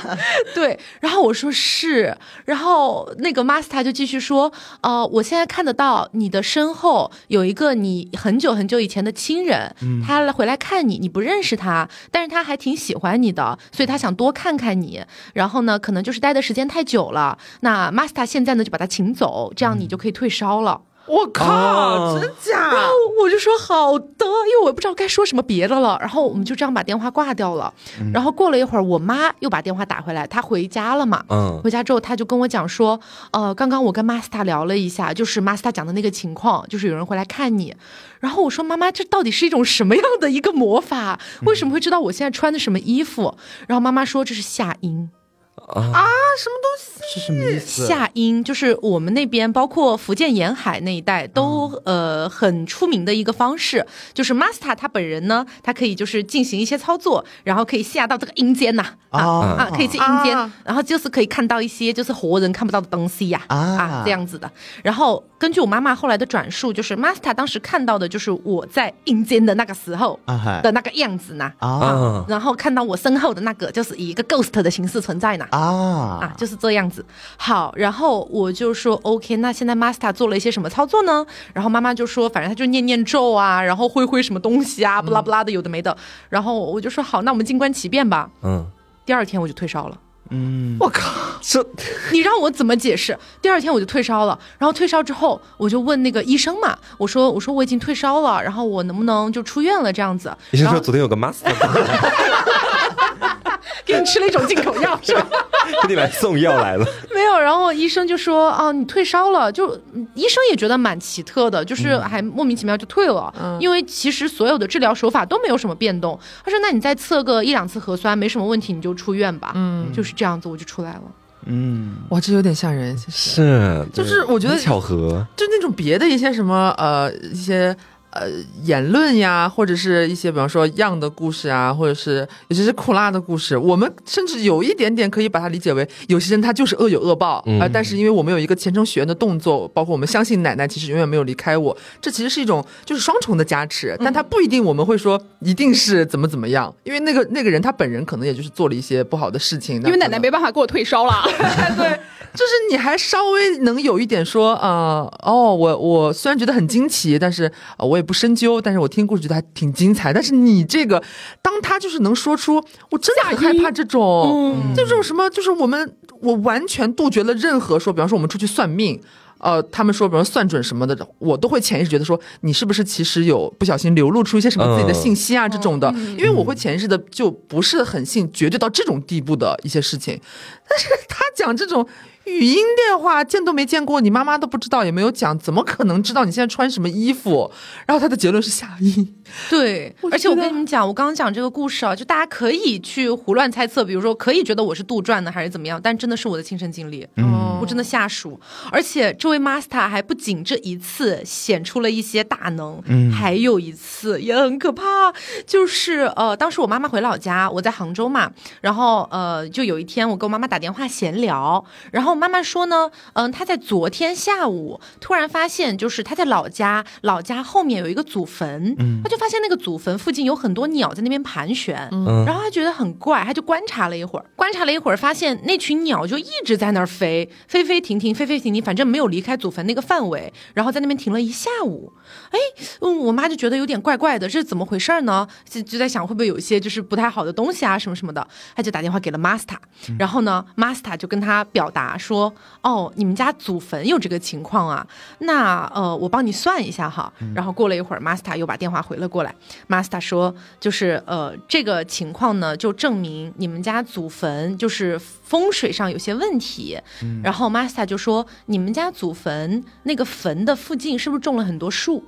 <laughs> 对，然后我说是，然后那个 master 就继续说，呃，我现在看得到你的身后有一个你很久很久以前的亲人，他来回来看你，你不认识他，但是他还挺喜欢你的，所以他想多看看你。然后呢，可能就是待的时间太久了，那 master 现在呢就把他请走，这样你就可以退烧了。我靠，真假？然后我就说好的，因为我不知道该说什么别的了。然后我们就这样把电话挂掉了。然后过了一会儿，我妈又把电话打回来，她回家了嘛？嗯。回家之后，她就跟我讲说，呃，刚刚我跟 Master 聊了一下，就是 Master 讲的那个情况，就是有人回来看你。然后我说妈妈，这到底是一种什么样的一个魔法？为什么会知道我现在穿的什么衣服？然后妈妈说这是夏音。啊，什么东西？是什么意思？夏音就是我们那边，包括福建沿海那一带，都呃很出名的一个方式，就是 master 他本人呢，他可以就是进行一些操作，然后可以下到这个阴间呐，啊啊，可以去阴间，然后就是可以看到一些就是活人看不到的东西呀，啊这样子的。然后根据我妈妈后来的转述，就是 master 当时看到的就是我在阴间的那个时候的那个样子呢，啊，然后看到我身后的那个就是以一个 ghost 的形式存在呢。啊啊，就是这样子。好，然后我就说 OK，那现在 Master 做了一些什么操作呢？然后妈妈就说，反正他就念念咒啊，然后挥挥什么东西啊，不拉不拉的，有的没的。然后我就说好，那我们静观其变吧。嗯，第二天我就退烧了。嗯，我靠，这你让我怎么解释？第二天我就退烧了，然后退烧之后，我就问那个医生嘛，我说我说我已经退烧了，然后我能不能就出院了这样子？医生说昨天有个 Master。<laughs> 给你吃了一种进口药是吧？<laughs> 给你来送药来了。没有，然后医生就说啊，你退烧了，就医生也觉得蛮奇特的，就是还莫名其妙就退了。嗯，因为其实所有的治疗手法都没有什么变动。他说，那你再测个一两次核酸，没什么问题，你就出院吧。嗯，就是这样子，我就出来了。嗯，哇，这有点吓人，其实是，就是我觉得巧合，就那种别的一些什么呃一些。呃，言论呀，或者是一些比方说样的故事啊，或者是尤其是苦辣的故事，我们甚至有一点点可以把它理解为，有些人他就是恶有恶报啊。但是因为我们有一个虔诚许愿的动作，包括我们相信奶奶其实永远没有离开我，这其实是一种就是双重的加持。但他不一定我们会说一定是怎么怎么样，因为那个那个人他本人可能也就是做了一些不好的事情。因为奶奶没办法给我退烧了，<laughs> <laughs> 对。就是你还稍微能有一点说，呃，哦，我我虽然觉得很惊奇，但是我也不深究，但是我听故事觉得还挺精彩。但是你这个，当他就是能说出，我真的很害怕这种，就这种什么，就是我们我完全杜绝了任何说，比方说我们出去算命，呃，他们说比方算准什么的，我都会潜意识觉得说，你是不是其实有不小心流露出一些什么自己的信息啊这种的，因为我会潜意识的就不是很信绝对到这种地步的一些事情，<laughs> 但是他讲这种。语音电话见都没见过，你妈妈都不知道，也没有讲，怎么可能知道你现在穿什么衣服？然后他的结论是夏音。对，而且我跟你们讲，我刚刚讲这个故事啊，就大家可以去胡乱猜测，比如说可以觉得我是杜撰的还是怎么样，但真的是我的亲身经历，我真的下属。而且这位 master 还不仅这一次显出了一些大能，嗯还有一次也很可怕，就是呃，当时我妈妈回老家，我在杭州嘛，然后呃，就有一天我跟我妈妈打电话闲聊，然后妈妈说呢，嗯，她在昨天下午突然发现，就是她在老家，老家后面有一个祖坟，嗯，她就发现那个祖坟附近有很多鸟在那边盘旋，嗯，然后他觉得很怪，他就观察了一会儿，观察了一会儿，发现那群鸟就一直在那儿飞，飞飞停停，飞飞停停，反正没有离开祖坟那个范围，然后在那边停了一下午，哎，嗯，我妈就觉得有点怪怪的，这是怎么回事呢？就就在想会不会有一些就是不太好的东西啊，什么什么的，她就打电话给了 master，然后呢，master 就跟他表达说，哦，你们家祖坟有这个情况啊，那呃，我帮你算一下哈。然后过了一会儿，master 又把电话回了过来，master 说，就是呃，这个情况呢，就证明你们家祖坟就是风水上有些问题。然后 master 就说，你们家祖坟那个坟的附近是不是种了很多树？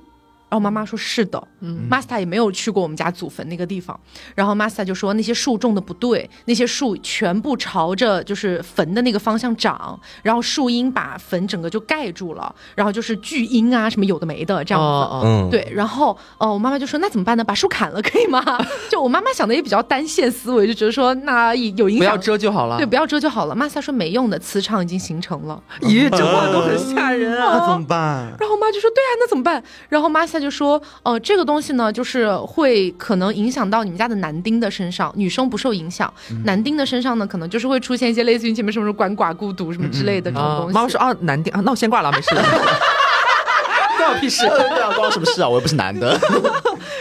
然后妈妈说是的，嗯，master 也没有去过我们家祖坟那个地方。然后 master 就说那些树种的不对，那些树全部朝着就是坟的那个方向长，然后树荫把坟整个就盖住了，然后就是巨阴啊什么有的没的这样子。嗯，对。然后哦，我妈妈就说那怎么办呢？把树砍了可以吗？<laughs> 就我妈妈想的也比较单线思维，就觉得说那有影响，不要遮就好了。对，不要遮就好了。master 说没用的，磁场已经形成了。咦，这话都很吓人啊！那怎么办？然后我妈就说对啊，那怎么办？然后就说，呃，这个东西呢，就是会可能影响到你们家的男丁的身上，女生不受影响。男丁的身上呢，可能就是会出现一些类似于前面什么鳏寡孤独什么之类的这种东西。妈妈说啊，男丁啊，那我先挂了，没事。<laughs> 关我屁事，对啊，关我什么事啊？我又不是男的。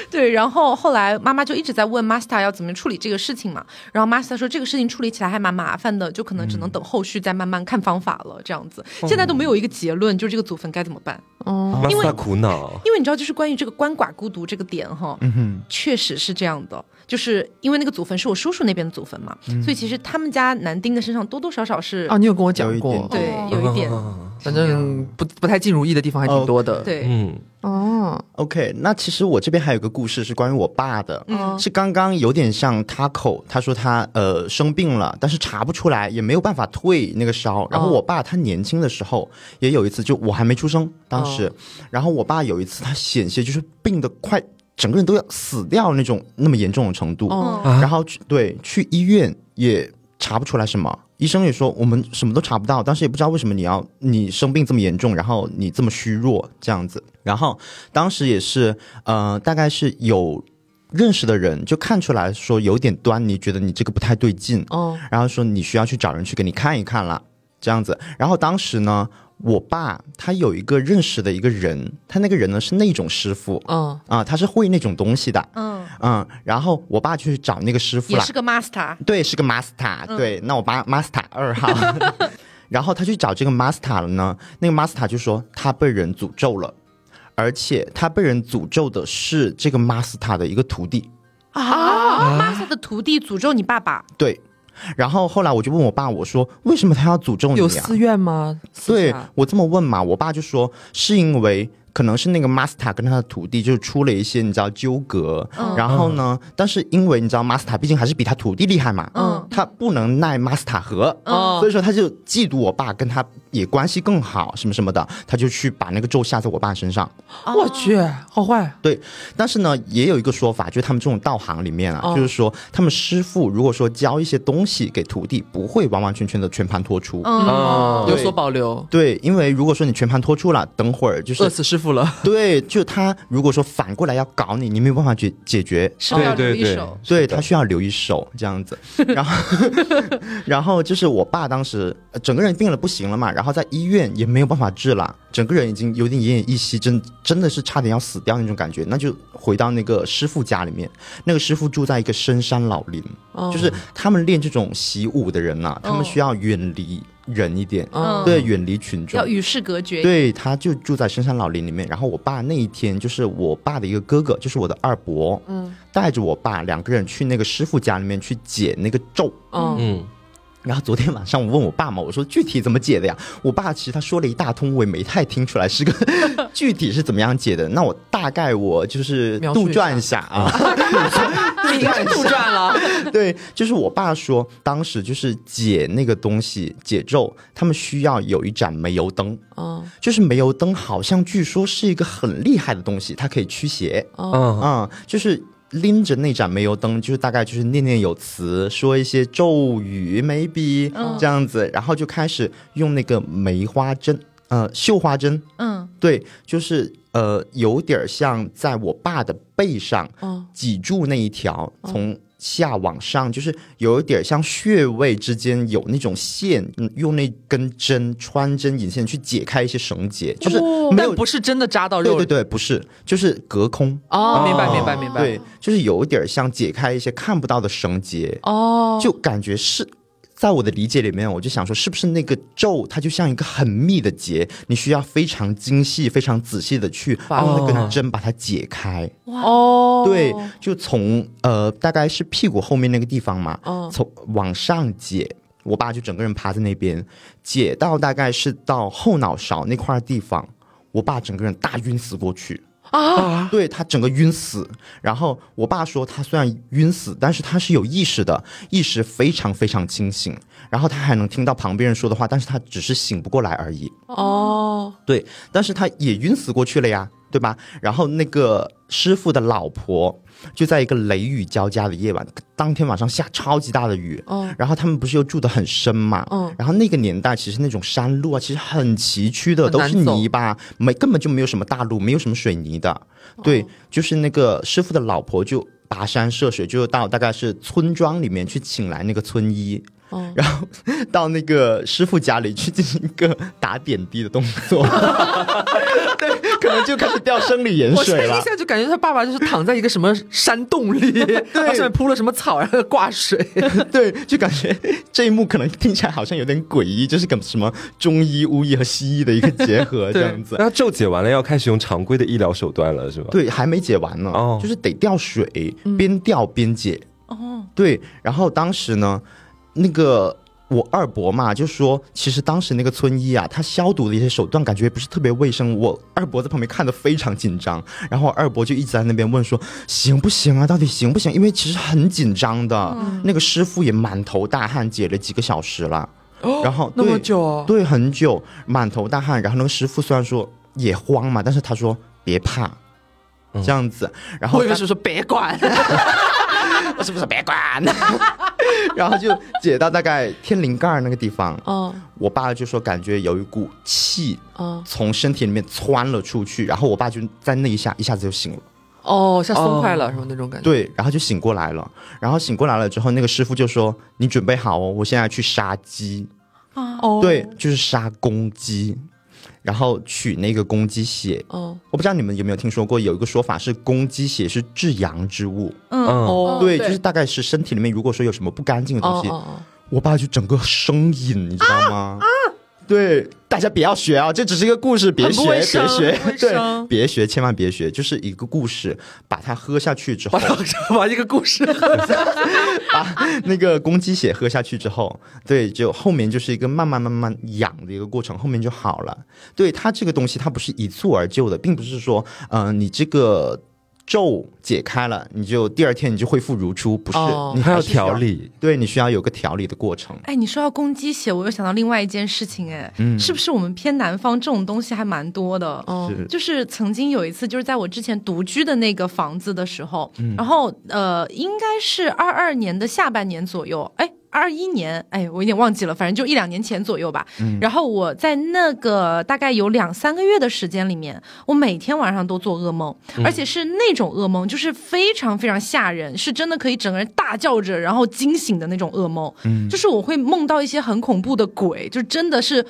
<laughs> 对，然后后来妈妈就一直在问 master 要怎么处理这个事情嘛。然后 master 说这个事情处理起来还蛮麻烦的，就可能只能等后续再慢慢看方法了。这样子，现在都没有一个结论，就是这个祖坟该怎么办。哦，因为苦恼，因为你知道，就是关于这个鳏寡孤独这个点哈，嗯确实是这样的。就是因为那个祖坟是我叔叔那边的祖坟嘛，所以其实他们家男丁的身上多多少少是啊，你有跟我讲过，对，有一点，反正不不太尽如意的地方还挺多的，对，嗯，哦，OK，那其实我这边还有个故事是关于我爸的，嗯。是刚刚有点像他口，他说他呃生病了，但是查不出来，也没有办法退那个烧，然后我爸他年轻的时候也有一次，就我还没出生当时，然后我爸有一次他险些就是病的快。整个人都要死掉那种那么严重的程度，然后去对去医院也查不出来什么，医生也说我们什么都查不到，当时也不知道为什么你要你生病这么严重，然后你这么虚弱这样子，然后当时也是呃大概是有认识的人就看出来说有点端倪，觉得你这个不太对劲，哦，然后说你需要去找人去给你看一看了这样子，然后当时呢。我爸他有一个认识的一个人，他那个人呢是那种师傅，嗯。啊，他是会那种东西的，嗯。嗯，然后我爸去找那个师傅了，也是个 master，对，是个 master，对，那我爸 master 二号，<laughs> 然后他去找这个 master 了呢，那个 master 就说他被人诅咒了，而且他被人诅咒的是这个 master 的一个徒弟。啊，master 的徒弟诅咒你爸爸，对。然后后来我就问我爸，我说为什么他要诅咒你？有私怨吗？对我这么问嘛，我爸就说是因为。可能是那个 master 跟他的徒弟就是出了一些你知道纠葛，然后呢，但是因为你知道 master 毕竟还是比他徒弟厉害嘛，嗯，他不能奈 master 何，所以说他就嫉妒我爸跟他也关系更好什么什么的，他就去把那个咒下在我爸身上。我去，好坏。对，但是呢，也有一个说法，就是他们这种道行里面啊，就是说他们师傅如果说教一些东西给徒弟，不会完完全全的全盘托出，嗯，有所保留。对，因为如果说你全盘托出了，等会儿就是饿死师傅。了，<laughs> 对，就他如果说反过来要搞你，你没有办法解解决，对对对，对他需要留一手这样子，然后 <laughs> 然后就是我爸当时整个人病了不行了嘛，然后在医院也没有办法治了，整个人已经有点奄奄一息，真真的是差点要死掉那种感觉，那就回到那个师傅家里面，那个师傅住在一个深山老林，就是他们练这种习武的人呐，他们需要远离。人一点，对，远离群众，要与世隔绝。对，他就住在深山老林里面。然后我爸那一天，就是我爸的一个哥哥，就是我的二伯，嗯，带着我爸两个人去那个师傅家里面去解那个咒，嗯。然后昨天晚上我问我爸嘛，我说具体怎么解的呀？我爸其实他说了一大通，我也没太听出来是个 <laughs> 具体是怎么样解的。那我大概我就是杜撰一下啊，你该杜撰了。对，就是我爸说，当时就是解那个东西解咒，他们需要有一盏煤油灯，嗯，就是煤油灯好像据说是一个很厉害的东西，它可以驱邪，嗯嗯，就是。拎着那盏煤油灯，就是大概就是念念有词，说一些咒语，maybe 这样子，然后就开始用那个梅花针，呃，绣花针，嗯，对，就是呃，有点像在我爸的背上，挤住那一条从。下往上就是有一点像穴位之间有那种线，用那根针穿针引线去解开一些绳结，就是没有不是真的扎到肉，对对对，不是，就是隔空。哦，明白明白明白，对，就是有一点像解开一些看不到的绳结哦，就感觉是。在我的理解里面，我就想说，是不是那个咒它就像一个很密的结，你需要非常精细、非常仔细的去把那根针把它解开。哦，对，就从呃，大概是屁股后面那个地方嘛，从往上解，我爸就整个人趴在那边解到大概是到后脑勺那块地方，我爸整个人大晕死过去。啊，对他整个晕死，然后我爸说他虽然晕死，但是他是有意识的，意识非常非常清醒，然后他还能听到旁边人说的话，但是他只是醒不过来而已。哦，对，但是他也晕死过去了呀。对吧？然后那个师傅的老婆就在一个雷雨交加的夜晚，当天晚上下超级大的雨。哦。然后他们不是又住得很深嘛？嗯。然后那个年代其实那种山路啊，其实很崎岖的，都是泥巴，没根本就没有什么大路，没有什么水泥的。对，就是那个师傅的老婆就跋山涉水，就到大概是村庄里面去请来那个村医。然后到那个师傅家里去进行一个打点滴的动作，<laughs> 就开始掉生理盐水了。我一下就感觉他爸爸就是躺在一个什么山洞里，<laughs> 对，上面铺了什么草，然后挂水，<laughs> 对，就感觉这一幕可能听起来好像有点诡异，就是跟什么中医、巫医和西医的一个结合 <laughs> 这样子。那咒解完了，要开始用常规的医疗手段了，是吧？对，还没解完呢，哦，就是得吊水，边吊边解。哦，对，然后当时呢。那个我二伯嘛，就说其实当时那个村医啊，他消毒的一些手段感觉不是特别卫生。我二伯在旁边看的非常紧张，然后二伯就一直在那边问说行不行啊，到底行不行？因为其实很紧张的，那个师傅也满头大汗，解了几个小时了，然后那么久，对，很久，满头大汗。然后那个师傅虽然说也慌嘛，但是他说别怕，这样子。然后我以为是说别管。<laughs> 我是不是别管？<laughs> 然后就解到大概天灵盖那个地方。嗯，我爸就说感觉有一股气，嗯，从身体里面窜了出去。然后我爸就在那一下一下子就醒了。哦，像松快了是吗？那种感觉。对，然后就醒过来了。然后醒过来了之后，那个师傅就说：“你准备好哦，我现在去杀鸡。”啊，哦，对，就是杀公鸡。然后取那个公鸡血，哦，我不知道你们有没有听说过，有一个说法是公鸡血是至阳之物，嗯，哦，对，就是大概是身体里面如果说有什么不干净的东西，我爸就整个生饮，你知道吗？对，大家不要学啊，这只是一个故事，别学，别学，对，别学，千万别学，就是一个故事，把它喝下去之后，把一个故事，把那个公鸡血喝下去之后，对，就后面就是一个慢慢慢慢养的一个过程，后面就好了。对它这个东西，它不是一蹴而就的，并不是说，嗯，你这个。咒解开了，你就第二天你就恢复如初，不是？你还要调理，对你需要有个调理的过程。哎，你说到公鸡血，我又想到另外一件事情，哎，嗯，是不是我们偏南方这种东西还蛮多的？哦，就是曾经有一次，就是在我之前独居的那个房子的时候，然后呃，应该是二二年的下半年左右，哎。二一年，哎，我有点忘记了，反正就一两年前左右吧。然后我在那个大概有两三个月的时间里面，我每天晚上都做噩梦，而且是那种噩梦，就是非常非常吓人，是真的可以整个人大叫着然后惊醒的那种噩梦。就是我会梦到一些很恐怖的鬼，就真的是。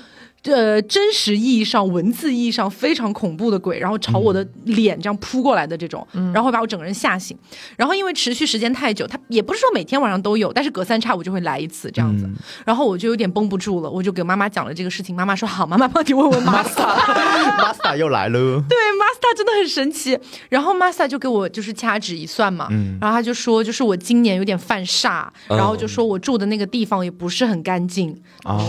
呃，真实意义上、文字意义上非常恐怖的鬼，然后朝我的脸这样扑过来的这种，然后会把我整个人吓醒。然后因为持续时间太久，他也不是说每天晚上都有，但是隔三差五就会来一次这样子。然后我就有点绷不住了，我就给妈妈讲了这个事情。妈妈说好，妈妈帮你问问 master，master 又来了。对，master 真的很神奇。然后 master 就给我就是掐指一算嘛，然后他就说，就是我今年有点犯煞，然后就说我住的那个地方也不是很干净，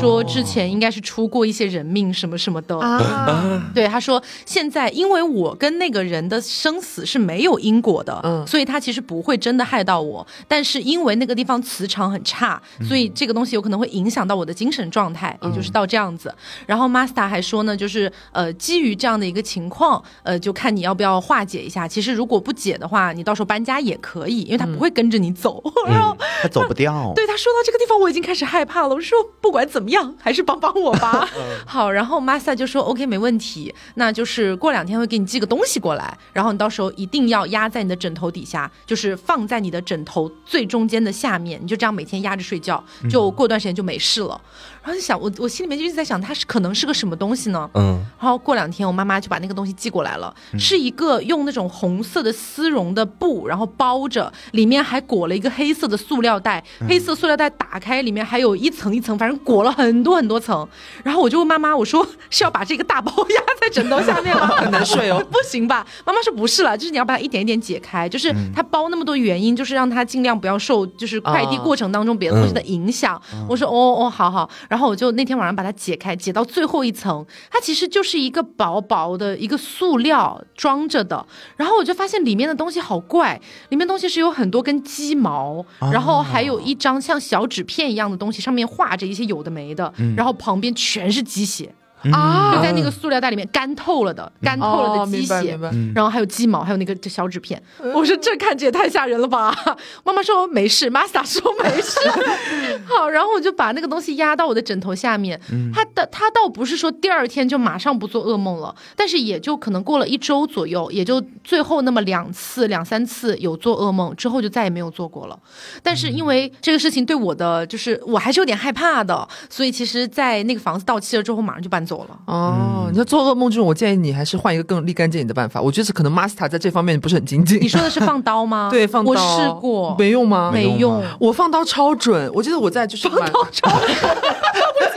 说之前应该是出过一些。些人命什么什么的啊。<laughs> 对，他说现在因为我跟那个人的生死是没有因果的，嗯，所以他其实不会真的害到我，但是因为那个地方磁场很差，所以这个东西有可能会影响到我的精神状态，也就是到这样子。然后 Master 还说呢，就是呃，基于这样的一个情况，呃，就看你要不要化解一下。其实如果不解的话，你到时候搬家也可以，因为他不会跟着你走，<laughs> 然后他走不掉。对他说到这个地方，我已经开始害怕了。我说不管怎么样，还是帮帮我吧。<laughs> 好，然后 Master 就说 OK 没问题，那就是过两天会给你寄个东西过来，然后你到时候一定要压在你的枕头底下，就是放在你的枕头最中间的下面，你就这样每天压着睡觉，就过段时间就没事了。然后就想，我我心里面就一直在想，它是可能是个什么东西呢？嗯。然后过两天，我妈妈就把那个东西寄过来了，是一个用那种红色的丝绒的布，然后包着，里面还裹了一个黑色的塑料袋。黑色塑料袋打开，里面还有一层一层，反正裹了很多很多层。然后我就问妈妈，我说是要把这个大包压在枕头下面吗？<laughs> 很难睡哦。<laughs> 不行吧？妈妈说不是了，就是你要把它一点一点解开，就是它包那么多原因，就是让它尽量不要受就是快递过程当中别的东西的影响。我说哦哦，好好。然后我就那天晚上把它解开，解到最后一层，它其实就是一个薄薄的一个塑料装着的。然后我就发现里面的东西好怪，里面东西是有很多根鸡毛，然后还有一张像小纸片一样的东西，上面画着一些有的没的，然后旁边全是鸡血。啊，就在那个塑料袋里面干透了的，干透了的鸡血，然后还有鸡毛，还有那个小纸片。我说这看着也太吓人了吧！<laughs> 妈妈说没事，Master 说没事。<laughs> 好，然后我就把那个东西压到我的枕头下面。他的他倒不是说第二天就马上不做噩梦了，但是也就可能过了一周左右，也就最后那么两次两三次有做噩梦，之后就再也没有做过了。但是因为这个事情对我的就是我还是有点害怕的，所以其实，在那个房子到期了之后，马上就搬。走了哦，你说做噩梦这种，我建议你还是换一个更立竿见影的办法。我觉得可能 Master 在这方面不是很精进。你说的是放刀吗？<laughs> 对，放刀。我试过，没用吗？没用。我放刀超准，我记得我在就是放刀超准，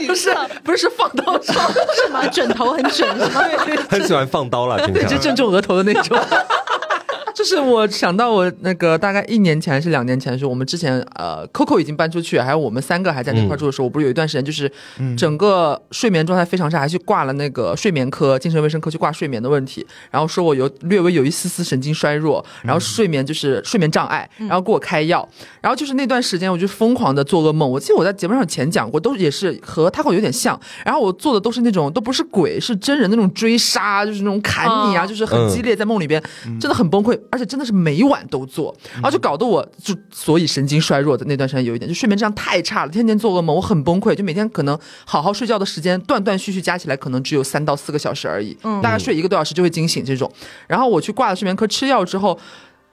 <laughs> 不是不是是放刀超是吗？枕头很准是吗？<laughs> 很喜欢放刀了，对，就正中额头的那种。就是我想到我那个大概一年前还是两年前的时候，我们之前呃，Coco 已经搬出去，还有我们三个还在那块住的时候，我不是有一段时间就是整个睡眠状态非常差，还去挂了那个睡眠科、精神卫生科去挂睡眠的问题，然后说我有略微有一丝丝神经衰弱，然后睡眠就是睡眠障碍，然后给我开药，然后就是那段时间我就疯狂的做噩梦。我记得我在节目上前讲过，都也是和他会有点像，然后我做的都是那种都不是鬼，是真人那种追杀，就是那种砍你啊，就是很激烈，在梦里边真的很崩溃。而且真的是每晚都做，然后就搞得我就所以神经衰弱的那段时间有一点，就睡眠质量太差了，天天做噩梦，我很崩溃，就每天可能好好睡觉的时间断断续续加起来可能只有三到四个小时而已，大概睡一个多小时就会惊醒这种。然后我去挂了睡眠科吃药之后，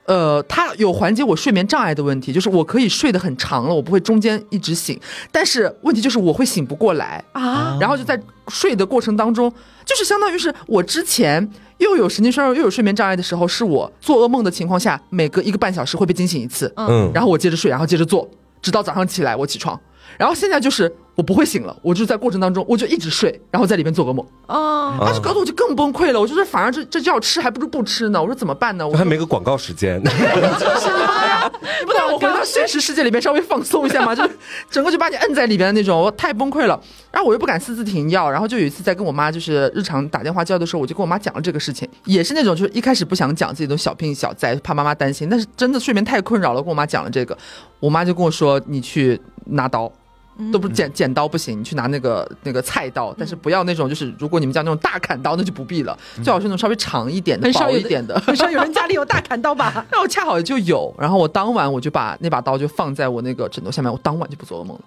呃，它有缓解我睡眠障碍的问题，就是我可以睡得很长了，我不会中间一直醒，但是问题就是我会醒不过来。啊，然后就在睡的过程当中，就是相当于是我之前。又有神经衰弱又有睡眠障碍的时候，是我做噩梦的情况下，每隔一个半小时会被惊醒一次，嗯，然后我接着睡，然后接着做，直到早上起来我起床，然后现在就是。我不会醒了，我就在过程当中，我就一直睡，然后在里面做噩梦。哦，但是搞得我就更崩溃了。我就说，反而这这药吃还不如不吃呢。我说怎么办呢？我还没个广告时间。就是你，不能我回到现实世界里面稍微放松一下吗？就整个就把你摁在里边的那种，我太崩溃了。然后我又不敢私自停药，然后就有一次在跟我妈就是日常打电话交流的时候，我就跟我妈讲了这个事情，也是那种就是一开始不想讲自己的小病小灾，怕妈妈担心，但是真的睡眠太困扰了，跟我妈讲了这个，我妈就跟我说你去拿刀。都不是剪剪刀不行，你去拿那个那个菜刀，但是不要那种就是如果你们家那种大砍刀，那就不必了，最好是那种稍微长一点的、薄一点的。很少有人家里有大砍刀吧？<laughs> 那我恰好就有，然后我当晚我就把那把刀就放在我那个枕头下面，我当晚就不做噩梦了。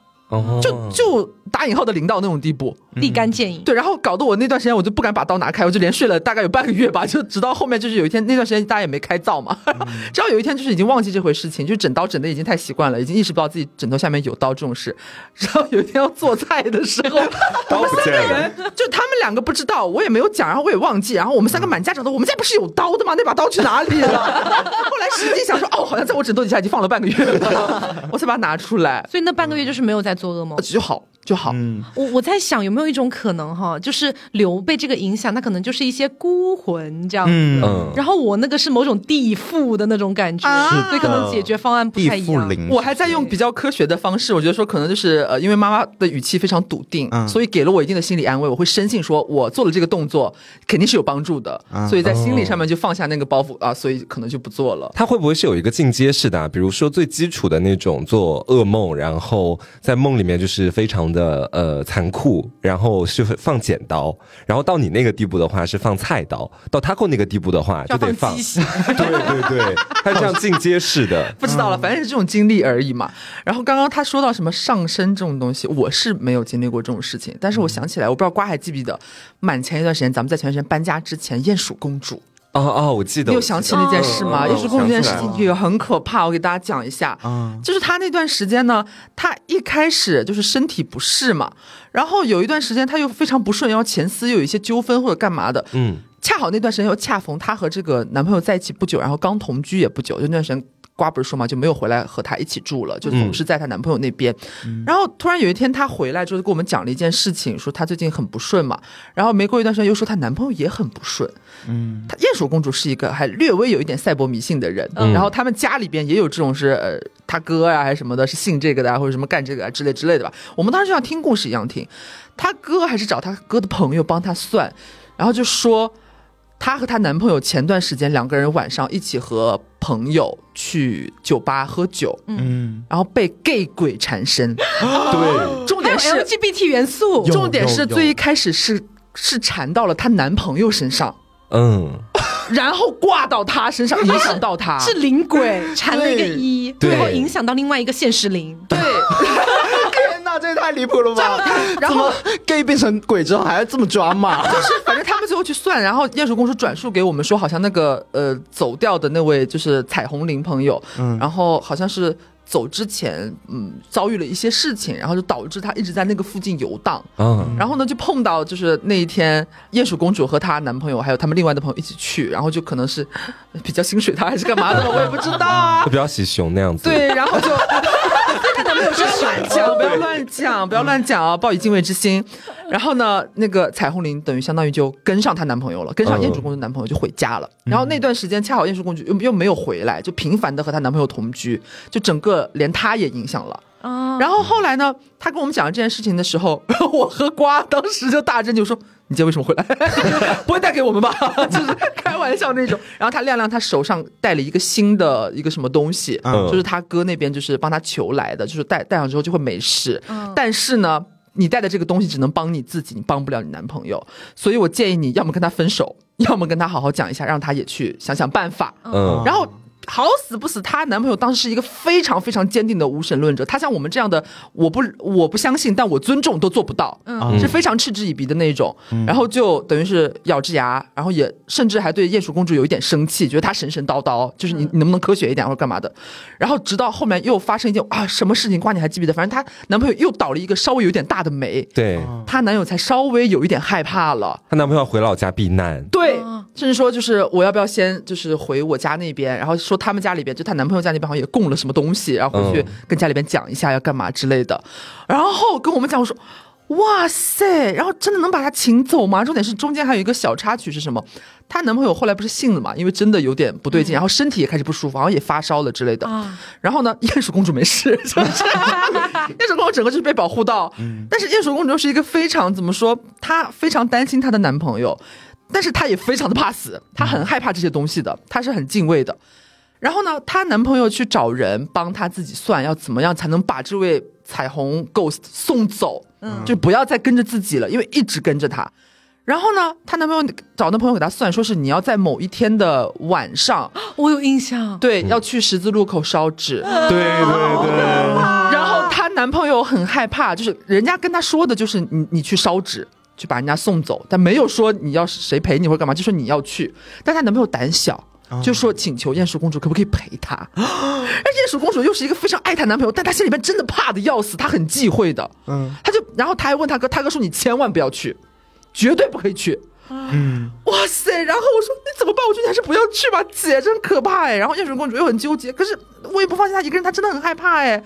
就就打引号的零到那种地步，立竿见影。对，然后搞得我那段时间我就不敢把刀拿开，我就连睡了大概有半个月吧，就直到后面就是有一天那段时间大家也没开灶嘛，<laughs> 直到有一天就是已经忘记这回事情，就整刀整的已经太习惯了，已经意识不到自己枕头下面有刀这种事。然后有一天要做菜的时候，<laughs> 我们三个人就他们两个不知道，我也没有讲，然后我也忘记，然后我们三个满家长的，我们家不是有刀的吗？那把刀去哪里了？<laughs> 后来实际想说，哦，好像在我枕头底下已经放了半个月了，我才把它拿出来。所以那半个月就是没有在做噩梦，就好。就好。我我在想有没有一种可能哈，就是刘被这个影响，他可能就是一些孤魂这样子。然后我那个是某种地缚的那种感觉，所以可能解决方案不太一样。我还在用比较科学的方式，我觉得说可能就是呃，因为妈妈的语气非常笃定，所以给了我一定的心理安慰。我会深信说我做了这个动作肯定是有帮助的，所以在心理上面就放下那个包袱啊，所以可能就不做了。他会不会是有一个进阶式的？比如说最基础的那种做噩梦，然后在梦里面就是非常。的呃残酷，然后是放剪刀，然后到你那个地步的话是放菜刀，到他扣那个地步的话就得放，对对对，他是这样进阶式的，<laughs> 不知道了，反正是这种经历而已嘛。然后刚刚他说到什么上身这种东西，我是没有经历过这种事情，但是我想起来，我不知道瓜还记不记得，满前一段时间咱们在前段时间搬家之前，鼹鼠公主。哦哦，我记得，你有想起那件事吗？又是公主这件事情也很可怕，我给大家讲一下。嗯，就是他那段时间呢，他一开始就是身体不适嘛，然后有一段时间他又非常不顺，然后前司又有一些纠纷或者干嘛的。嗯，恰好那段时间又恰逢她和这个男朋友在一起不久，然后刚同居也不久，就那段时间。瓜不是说嘛，就没有回来和她一起住了，就总是在她男朋友那边。然后突然有一天她回来之后，跟我们讲了一件事情，说她最近很不顺嘛。然后没过一段时间又说她男朋友也很不顺。嗯，她鼹鼠公主是一个还略微有一点赛博迷信的人。嗯然后他们家里边也有这种是呃，他哥呀还是什么的，是信这个的啊或者什么干这个啊之类之类的吧。我们当时就像听故事一样听，他哥还是找他哥的朋友帮他算，然后就说。她和她男朋友前段时间两个人晚上一起和朋友去酒吧喝酒，嗯，然后被 gay 鬼缠身，对，<gasps> 重点是 LGBT 元素，重点是最一开始是是缠到了她男朋友身上，嗯，<laughs> 然后挂到她身上，影响到她，<laughs> 是灵鬼缠了一个一，最后影响到另外一个现实灵，对。这也太离谱了吧！<laughs> 然后 gay 变成鬼之后还要这么抓嘛？<laughs> 就是反正他们最后去算，然后鼹鼠公司转述给我们说，好像那个呃走掉的那位就是彩虹林朋友，嗯，然后好像是走之前嗯遭遇了一些事情，然后就导致他一直在那个附近游荡，嗯，然后呢就碰到就是那一天鼹鼠公主和她男朋友还有他们另外的朋友一起去，然后就可能是比较心水他还是干嘛的，我也不知道啊，比较喜熊那样子，对，然后就。<laughs> 不要乱讲，不要乱讲，不要乱讲啊！抱以敬畏之心。然后呢，那个彩虹铃等于相当于就跟上她男朋友了，跟上鼹鼠公主男朋友就回家了。然后那段时间恰好鼹鼠公主又又没有回来，就频繁的和她男朋友同居，就整个连她也影响了。然后后来呢，她跟我们讲这件事情的时候，<laughs> 我和瓜当时就大震，就说。你今天为什么回来？<laughs> 不会带给我们吧？<laughs> 就是开玩笑那种。然后他亮亮他手上带了一个新的一个什么东西，就是他哥那边就是帮他求来的，就是戴戴上之后就会没事。但是呢，你带的这个东西只能帮你自己，你帮不了你男朋友。所以我建议你要么跟他分手，要么跟他好好讲一下，让他也去想想办法。嗯，然后。好死不死，她男朋友当时是一个非常非常坚定的无神论者。他像我们这样的，我不我不相信，但我尊重都做不到，是非常嗤之以鼻的那种。然后就等于是咬着牙，然后也甚至还对鼹鼠公主有一点生气，觉得她神神叨叨，就是你你能不能科学一点或者干嘛的。然后直到后面又发生一件啊什么事情，瓜你还记不记得？反正她男朋友又倒了一个稍微有点大的霉，对，她男友才稍微有一点害怕了。她男朋友回老家避难，对，甚至说就是我要不要先就是回我家那边，然后说他们家里边就她男朋友家里边好像也供了什么东西，然后回去跟家里边讲一下要干嘛之类的，然后跟我们讲我说。哇塞！然后真的能把她请走吗？重点是中间还有一个小插曲是什么？她男朋友后来不是信了嘛？因为真的有点不对劲，然后身体也开始不舒服，好像也发烧了之类的。<laughs> 然后呢，鼹鼠公主没事，<laughs> <laughs> 鼹鼠公主整个就是被保护到。但是鼹鼠公主又是一个非常怎么说？她非常担心她的男朋友，但是她也非常的怕死，她很害怕这些东西的，她是很敬畏的。然后呢，她男朋友去找人帮她自己算，要怎么样才能把这位彩虹 ghost 送走？嗯，就不要再跟着自己了，因为一直跟着她。然后呢，她男朋友找那朋友给她算，说是你要在某一天的晚上，<gasps> 我有印象，对，要去十字路口烧纸。对对对。然后她男朋友很害怕，就是人家跟她说的就是你你去烧纸，去把人家送走，但没有说你要谁陪你或干嘛，就说你要去。但她男朋友胆小。就说请求鼹鼠公主可不可以陪她？而鼹鼠公主又是一个非常爱她男朋友，但她心里面真的怕的要死，她很忌讳的。嗯，她就然后她还问她哥，她哥说你千万不要去，绝对不可以去。嗯，哇塞！然后我说你怎么办？我觉得你还是不要去吧，姐真可怕哎。然后鼹鼠公主又很纠结，可是我也不放心她一个人，她真的很害怕哎。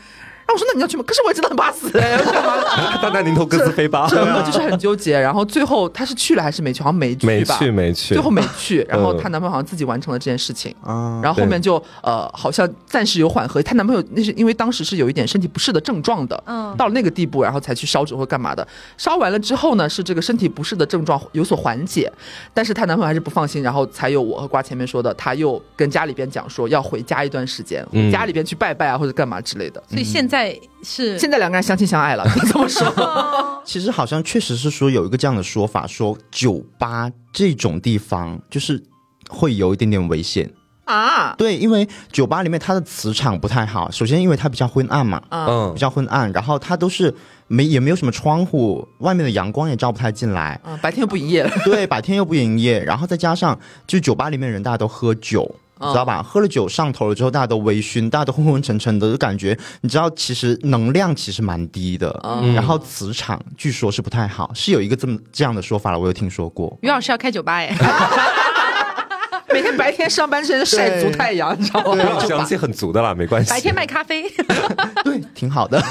然后我说那你要去吗？可是我真的很怕死，干嘛？<laughs> <laughs> 大难临头各自飞吧，真的就是很纠结。然后最后她是去了还是没去？好像没去没去没去，最后没去。<laughs> 然后她男朋友好像自己完成了这件事情啊。然后后面就呃好像暂时有缓和。她男朋友那是因为当时是有一点身体不适的症状的，嗯，到了那个地步，然后才去烧纸或干嘛的。烧完了之后呢，是这个身体不适的症状有所缓解，但是她男朋友还是不放心，然后才有我和瓜前面说的，他又跟家里边讲说要回家一段时间，家里边去拜拜啊或者干嘛之类的。所以现在。在是现在两个人相亲相爱了，<laughs> 怎么说？其实好像确实是说有一个这样的说法，说酒吧这种地方就是会有一点点危险啊。对，因为酒吧里面它的磁场不太好。首先，因为它比较昏暗嘛，嗯，比较昏暗，然后它都是没也没有什么窗户，外面的阳光也照不太进来。嗯，白天又不营业。对，白天又不营业，然后再加上就酒吧里面人大家都喝酒。知道吧？喝了酒上头了之后，大家都微醺，大家都昏昏沉沉的，就感觉你知道，其实能量其实蛮低的，然后磁场据说是不太好，是有一个这么这样的说法了，我有听说过。于老师要开酒吧哎，<laughs> <laughs> 每天白天上班时间晒足太阳，你知道吗？阳气很足的啦，没关系。白天卖咖啡，<laughs> 对，挺好的。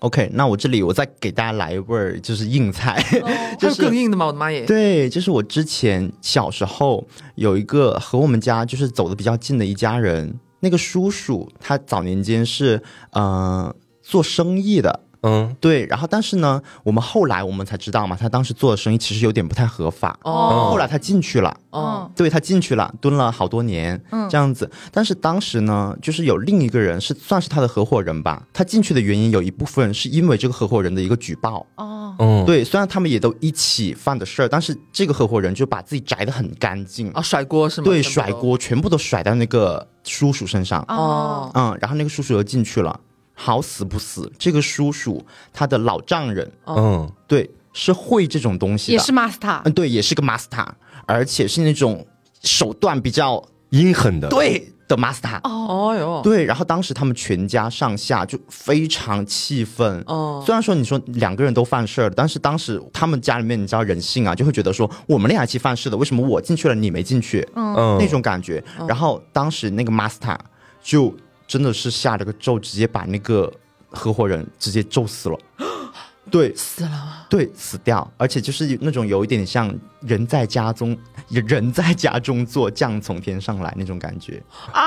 OK，那我这里我再给大家来一味就是硬菜，<laughs> 就是更硬的吗？我的妈耶！对，就是我之前小时候有一个和我们家就是走的比较近的一家人，那个叔叔他早年间是呃做生意的。嗯，对，然后但是呢，我们后来我们才知道嘛，他当时做的生意其实有点不太合法。哦，后来他进去了。哦，对他进去了，蹲了好多年。嗯，这样子。但是当时呢，就是有另一个人是算是他的合伙人吧。他进去的原因有一部分是因为这个合伙人的一个举报。哦，嗯，对，虽然他们也都一起犯的事儿，但是这个合伙人就把自己摘的很干净啊，甩锅是吗？对，甩锅全部都甩到那个叔叔身上。哦，嗯，然后那个叔叔又进去了。好死不死，这个叔叔他的老丈人，嗯，对，是会这种东西的，也是 master，嗯，对，也是个 master，而且是那种手段比较阴狠的，对的 master。哦哟，对，然后当时他们全家上下就非常气愤。哦，虽然说你说两个人都犯事儿，但是当时他们家里面你知道人性啊，就会觉得说我们俩一起犯事的，为什么我进去了你没进去？嗯，那种感觉。然后当时那个 master 就。真的是下了个咒，直接把那个合伙人直接咒死了。<gasps> 对，死了。对，死掉，而且就是那种有一点像人在家中，人在家中坐，将从天上来那种感觉啊，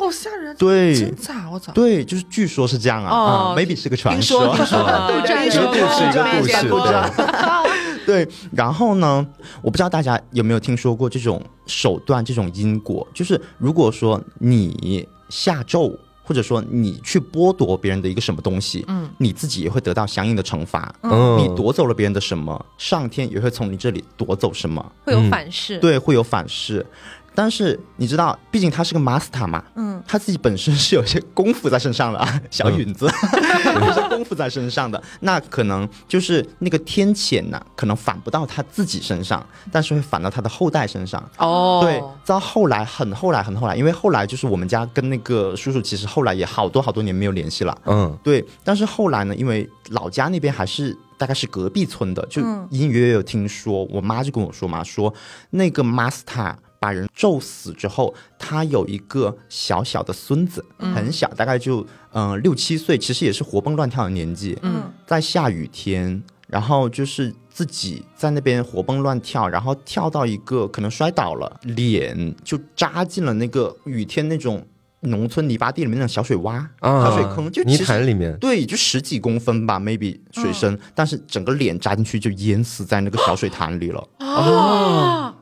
好吓人。对，真假？我操。对，就是据说是这样啊，maybe 是个传说。<laughs> 对，绝对是一个故事。<laughs> 对，然后呢，我不知道大家有没有听说过这种手段，这种因果，就是如果说你。下咒，或者说你去剥夺别人的一个什么东西，嗯，你自己也会得到相应的惩罚。嗯，你夺走了别人的什么，上天也会从你这里夺走什么，会有反噬。对，会有反噬。但是你知道，毕竟他是个 master 嘛，嗯，他自己本身是有些功夫在身上的啊，<laughs> 小允子 <laughs> 有些功夫在身上的，那可能就是那个天谴呢，可能反不到他自己身上，但是会反到他的后代身上。哦，对，到后来很后来很后来，因为后来就是我们家跟那个叔叔其实后来也好多好多年没有联系了。嗯，对，但是后来呢，因为老家那边还是大概是隔壁村的，就隐隐约约有听说，我妈就跟我说嘛，说那个 master。把人咒死之后，他有一个小小的孙子，很小，大概就嗯六七岁，其实也是活蹦乱跳的年纪。嗯，在下雨天，然后就是自己在那边活蹦乱跳，然后跳到一个可能摔倒了，脸就扎进了那个雨天那种农村泥巴地里面那种小水洼、小水坑，就泥潭里面。对，就十几公分吧，maybe 水深，但是整个脸扎进去就淹死在那个小水潭里了。啊！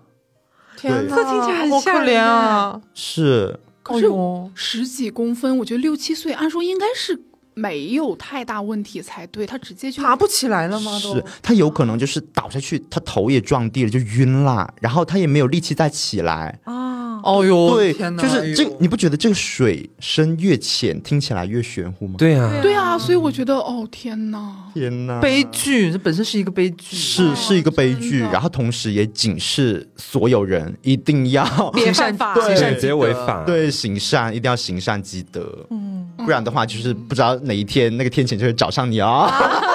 天呐，听起来好可怜啊！是，可是十几公分，我觉得六七岁，按说应该是没有太大问题才对。他直接就爬不起来了吗？是他有可能就是倒下去，他头也撞地了，就晕了，然后他也没有力气再起来啊。哦哟，对，就是这，你不觉得这个水深越浅，听起来越玄乎吗？对啊，对啊，所以我觉得，哦天哪，天哪，悲剧，这本身是一个悲剧，是是一个悲剧，然后同时也警示所有人一定要 <laughs> 别犯 <laughs> 法，对，别违法，对，行善一定要行善积德，嗯，不然的话就是不知道哪一天那个天谴就会找上你哦。<laughs>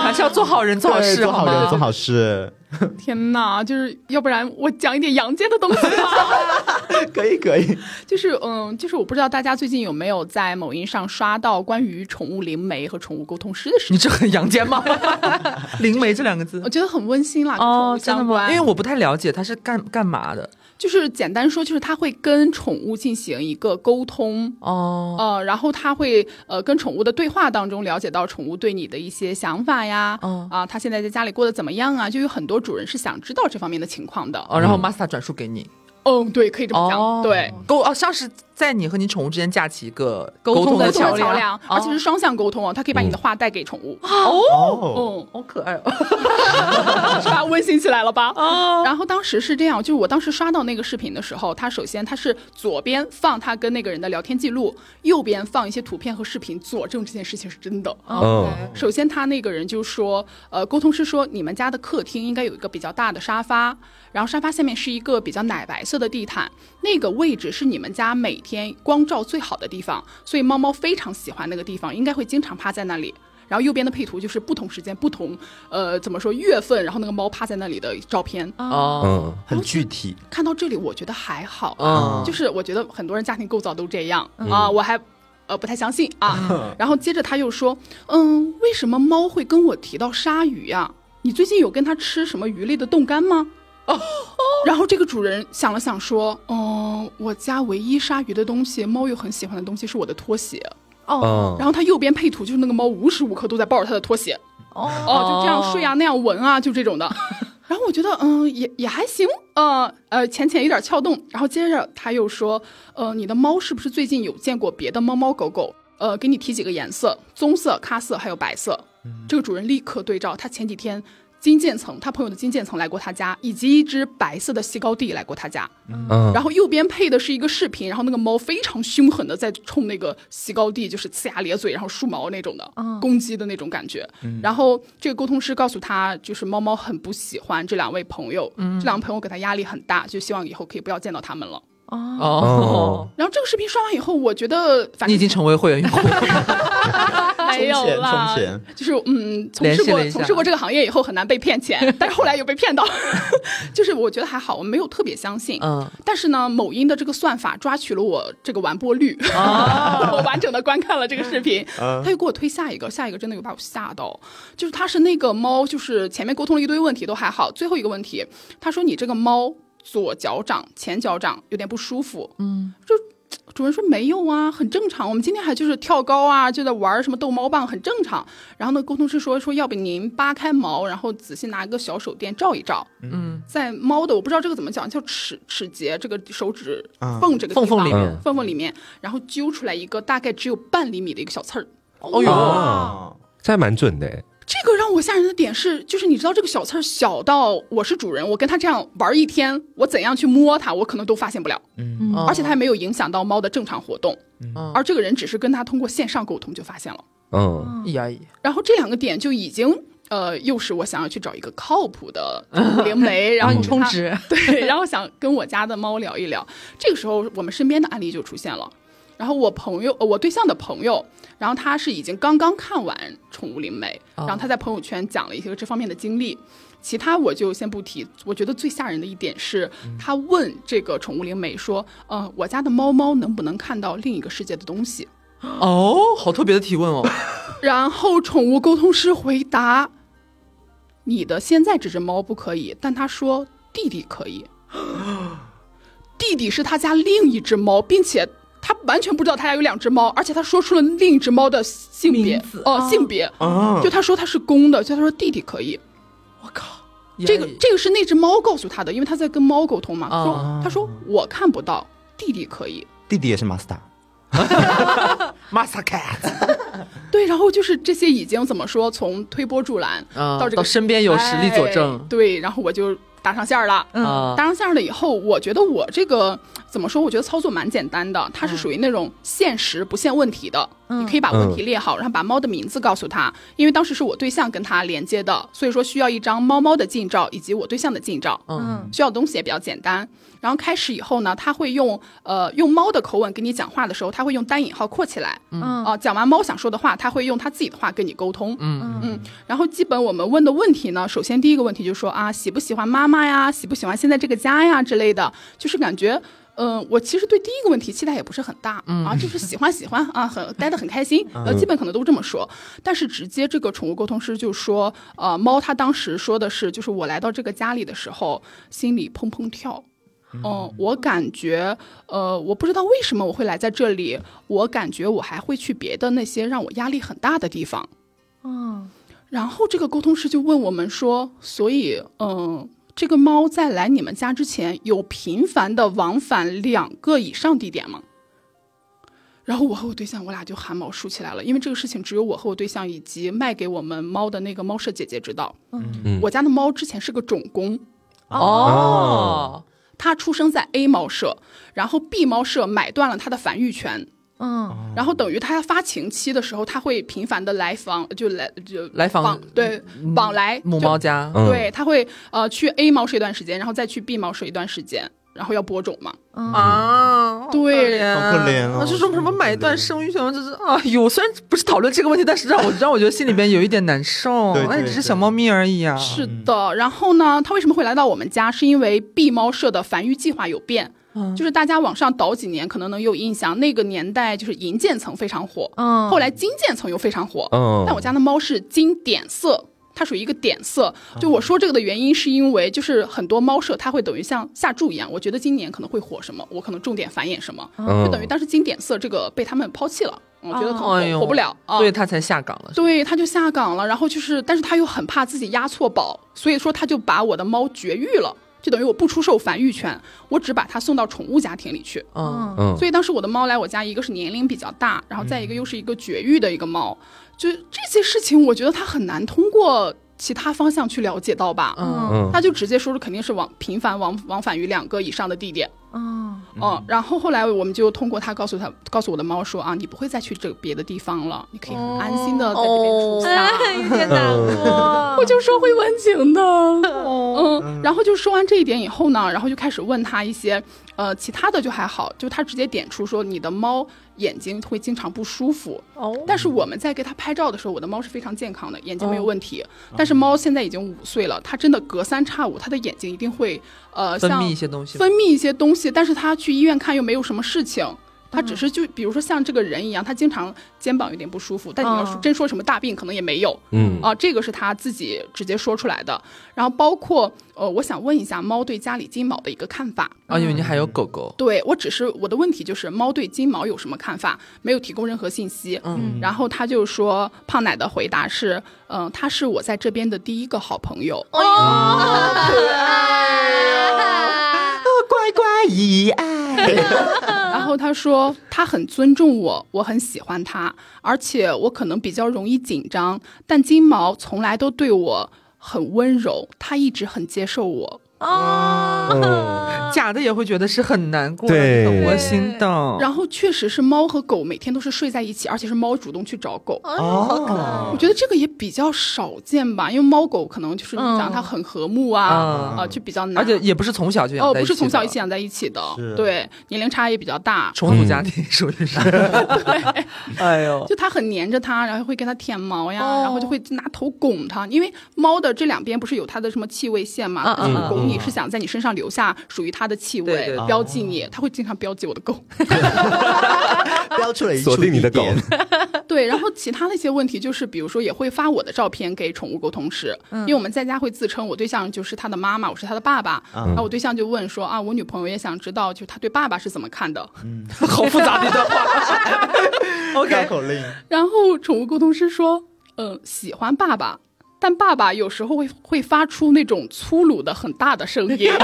还是要做好人，做好事，做好人，做好事。<laughs> 天哪，就是要不然我讲一点阳间的东西吧。<laughs> 可以可以，就是嗯，就是我不知道大家最近有没有在某音上刷到关于宠物灵媒和宠物沟通师的事情？你这很阳间吗？<laughs> 灵媒这两个字，我觉得很温馨啦。哦，真的吗？因为我不太了解它是干干嘛的。就是简单说，就是它会跟宠物进行一个沟通哦，呃，然后它会呃跟宠物的对话当中了解到宠物对你的一些想法呀，啊，它现在在家里过得怎么样啊？就有很多主人是想知道这方面的情况的，哦，然后 Master 转述给你。嗯，对，可以这么讲，对，沟哦，像是在你和你宠物之间架起一个沟通的桥梁，而且是双向沟通哦，它可以把你的话带给宠物。哦，嗯，好可爱哦，<laughs> <laughs> 是吧？温馨起来了吧？哦。然后当时是这样，就是我当时刷到那个视频的时候，他首先他是左边放他跟那个人的聊天记录，右边放一些图片和视频佐证这件事情是真的。哦。首先他那个人就说，呃，沟通师说你们家的客厅应该有一个比较大的沙发。然后沙发下面是一个比较奶白色的地毯，那个位置是你们家每天光照最好的地方，所以猫猫非常喜欢那个地方，应该会经常趴在那里。然后右边的配图就是不同时间、不同呃怎么说月份，然后那个猫趴在那里的照片哦，很具体。看到这里，我觉得还好啊，就是我觉得很多人家庭构造都这样啊，我还呃不太相信啊。然后接着他又说，嗯，为什么猫会跟我提到鲨鱼呀？你最近有跟它吃什么鱼类的冻干吗？哦，<laughs> 然后这个主人想了想说：“哦，我家唯一鲨鱼的东西，猫又很喜欢的东西是我的拖鞋。”哦，然后他右边配图就是那个猫无时无刻都在抱着他的拖鞋。哦哦，就这样睡啊，那样闻啊，就这种的。<laughs> 然后我觉得，嗯，也也还行。呃呃，浅浅有点撬动。然后接着他又说：“呃，你的猫是不是最近有见过别的猫猫狗狗？呃，给你提几个颜色：棕色、咖色还有白色。”这个主人立刻对照他前几天。金渐层，他朋友的金渐层来过他家，以及一只白色的西高地来过他家。嗯，然后右边配的是一个视频，然后那个猫非常凶狠的在冲那个西高地，就是呲牙咧嘴，然后竖毛那种的，攻击的那种感觉。然后这个沟通师告诉他，就是猫猫很不喜欢这两位朋友，这两个朋友给他压力很大，就希望以后可以不要见到他们了。哦，<laughs> 然后这个视频刷完以后，我觉得反正你已经成为会员用户，<laughs> 没有了，就是嗯，从事过从事过这个行业以后很难被骗钱，但是后来又被骗到，<laughs> 就是我觉得还好，我没有特别相信，嗯，但是呢，某音的这个算法抓取了我这个完播率，我完整的观看了这个视频，他又给我推下一个，下一个真的有把我吓到，就是他是那个猫，就是前面沟通了一堆问题都还好，最后一个问题，他说你这个猫。左脚掌、前脚掌有点不舒服，嗯，就主人说没有啊，很正常。我们今天还就是跳高啊，就在玩什么逗猫棒，很正常。然后呢，沟通师说说，要不您扒开毛，然后仔细拿一个小手电照一照，嗯，在猫的我不知道这个怎么讲，叫齿齿节这个手指缝这个缝缝里面，缝缝里面，然后揪出来一个大概只有半厘米的一个小刺儿。哦哟，这还蛮准的。这个让我吓人的点是，就是你知道这个小刺儿小到我是主人，我跟它这样玩一天，我怎样去摸它，我可能都发现不了。嗯，而且它还没有影响到猫的正常活动。嗯，而这个人只是跟他通过线上沟通就发现了。嗯，呀，然后这两个点就已经呃，又是我想要去找一个靠谱的 <laughs> 灵媒，然后你充值，对，然后想跟我家的猫聊一聊。这个时候，我们身边的案例就出现了。然后我朋友，我对象的朋友，然后他是已经刚刚看完《宠物灵媒》，然后他在朋友圈讲了一些这方面的经历。其他我就先不提。我觉得最吓人的一点是，他问这个宠物灵媒说：“呃，我家的猫猫能不能看到另一个世界的东西？”哦，好特别的提问哦。<laughs> 然后宠物沟通师回答：“你的现在这只猫不可以，但他说弟弟可以。<gasps> 弟弟是他家另一只猫，并且。”他完全不知道他家有两只猫，而且他说出了另一只猫的性别哦，性别就他说他是公的，就他说弟弟可以。我靠，这个这个是那只猫告诉他的，因为他在跟猫沟通嘛。说他说我看不到，弟弟可以。弟弟也是 master，master <laughs> cat。<laughs> 对，然后就是这些已经怎么说，从推波助澜到这个身边有实力佐证。对，然后我就。搭上线了，嗯，搭上线了以后，我觉得我这个怎么说？我觉得操作蛮简单的，它是属于那种限时不限问题的，你可以把问题列好，然后把猫的名字告诉他，因为当时是我对象跟他连接的，所以说需要一张猫猫的近照以及我对象的近照。嗯，需要的东西也比较简单。然后开始以后呢，他会用呃用猫的口吻跟你讲话的时候，他会用单引号括起来。嗯啊，讲完猫想说的话，他会用他自己的话跟你沟通。嗯嗯。然后基本我们问的问题呢，首先第一个问题就是说啊，喜不喜欢妈妈呀？喜不喜欢现在这个家呀之类的，就是感觉嗯，我其实对第一个问题期待也不是很大啊，就是喜欢喜欢啊，很待得很开心。呃，基本可能都这么说。但是直接这个宠物沟通师就说，呃，猫它当时说的是，就是我来到这个家里的时候，心里砰砰跳。哦，我感觉，呃，我不知道为什么我会来在这里，我感觉我还会去别的那些让我压力很大的地方。嗯，然后这个沟通师就问我们说，所以，嗯，这个猫在来你们家之前有频繁的往返两个以上地点吗？然后我和我对象，我俩就汗毛竖起来了，因为这个事情只有我和我对象以及卖给我们猫的那个猫舍姐姐知道。嗯，我家的猫之前是个种公。哦。它出生在 A 猫舍，然后 B 猫舍买断了它的繁育权，嗯，然后等于它发情期的时候，它会频繁的来访，就来就来访，对，往来母猫家，对，它会呃去 A 猫舍一段时间，然后再去 B 猫舍一段时间。然后要播种嘛？啊，对，好可怜啊！就说什么买断生育权，这是啊，有虽然不是讨论这个问题，但是让我让我觉得心里边有一点难受。<laughs> 哎，只是小猫咪而已啊。是的，然后呢，它为什么会来到我们家？是因为 B 猫舍的繁育计划有变，就是大家往上倒几年，可能能有印象，那个年代就是银渐层非常火，嗯，后来金渐层又非常火，嗯，但我家的猫是金点色。它属于一个点色，就我说这个的原因是因为，就是很多猫舍它会等于像下注一样，我觉得今年可能会火什么，我可能重点繁衍什么，就等于当时金点色这个被他们抛弃了，我觉得可能火不了，所以它才下岗了。对，它就下岗了，然后就是，但是他又很怕自己押错宝，所以说他就把我的猫绝育了，就等于我不出售繁育权，我只把它送到宠物家庭里去。嗯嗯，所以当时我的猫来我家，一个是年龄比较大，然后再一个又是一个绝育的一个猫。就这些事情，我觉得它很难通过其他方向去了解到吧。嗯，他就直接说是肯定是往频繁往往返于两个以上的地点。嗯哦，然后后来我们就通过他告诉他告诉我的猫说啊，你不会再去这别的地方了，你可以很安心的在这边住下。有点难过，<laughs> 我就说会温情的。嗯，然后就说完这一点以后呢，然后就开始问他一些。呃，其他的就还好，就他直接点出说你的猫眼睛会经常不舒服。哦，但是我们在给它拍照的时候，我的猫是非常健康的，眼睛没有问题。但是猫现在已经五岁了，它真的隔三差五，它的眼睛一定会呃分泌一些东西，分泌一些东西。但是它去医院看又没有什么事情。他只是就比如说像这个人一样，他经常肩膀有点不舒服，但你要真说什么大病，可能也没有。嗯啊，这个是他自己直接说出来的。然后包括呃，我想问一下猫对家里金毛的一个看法啊，因为你还有狗狗。对我只是我的问题就是猫对金毛有什么看法，没有提供任何信息。嗯，然后他就说胖奶的回答是，嗯，他是我在这边的第一个好朋友。哦，可爱 <laughs> 乖乖一爱。<laughs> 然后他说他很尊重我，我很喜欢他，而且我可能比较容易紧张，但金毛从来都对我很温柔，他一直很接受我。哦，假的也会觉得是很难过、很窝心的。然后确实是猫和狗每天都是睡在一起，而且是猫主动去找狗。哦，我觉得这个也比较少见吧，因为猫狗可能就是你讲它很和睦啊，啊，就比较难。而且也不是从小就养哦，不是从小一起养在一起的，对，年龄差也比较大。重组家庭属于是。对，<laughs> 哎呦，就它很黏着它，然后会给它舔毛呀，然后就会拿头拱它，因为猫的这两边不是有它的什么气味线嘛，拱。你是想在你身上留下属于它的气味，标记你，它会经常标记我的狗 <laughs> <laughs> 标出来锁定你的狗。<laughs> 对，然后其他的一些问题就是，比如说也会发我的照片给宠物沟通师，因为我们在家会自称我对象就是他的妈妈，我是他的爸爸。然后我对象就问说啊，我女朋友也想知道，就他对爸爸是怎么看的？嗯，好复杂的一段话。OK，口令。然后宠物沟通师说，嗯，喜欢爸爸。但爸爸有时候会会发出那种粗鲁的很大的声音。<laughs>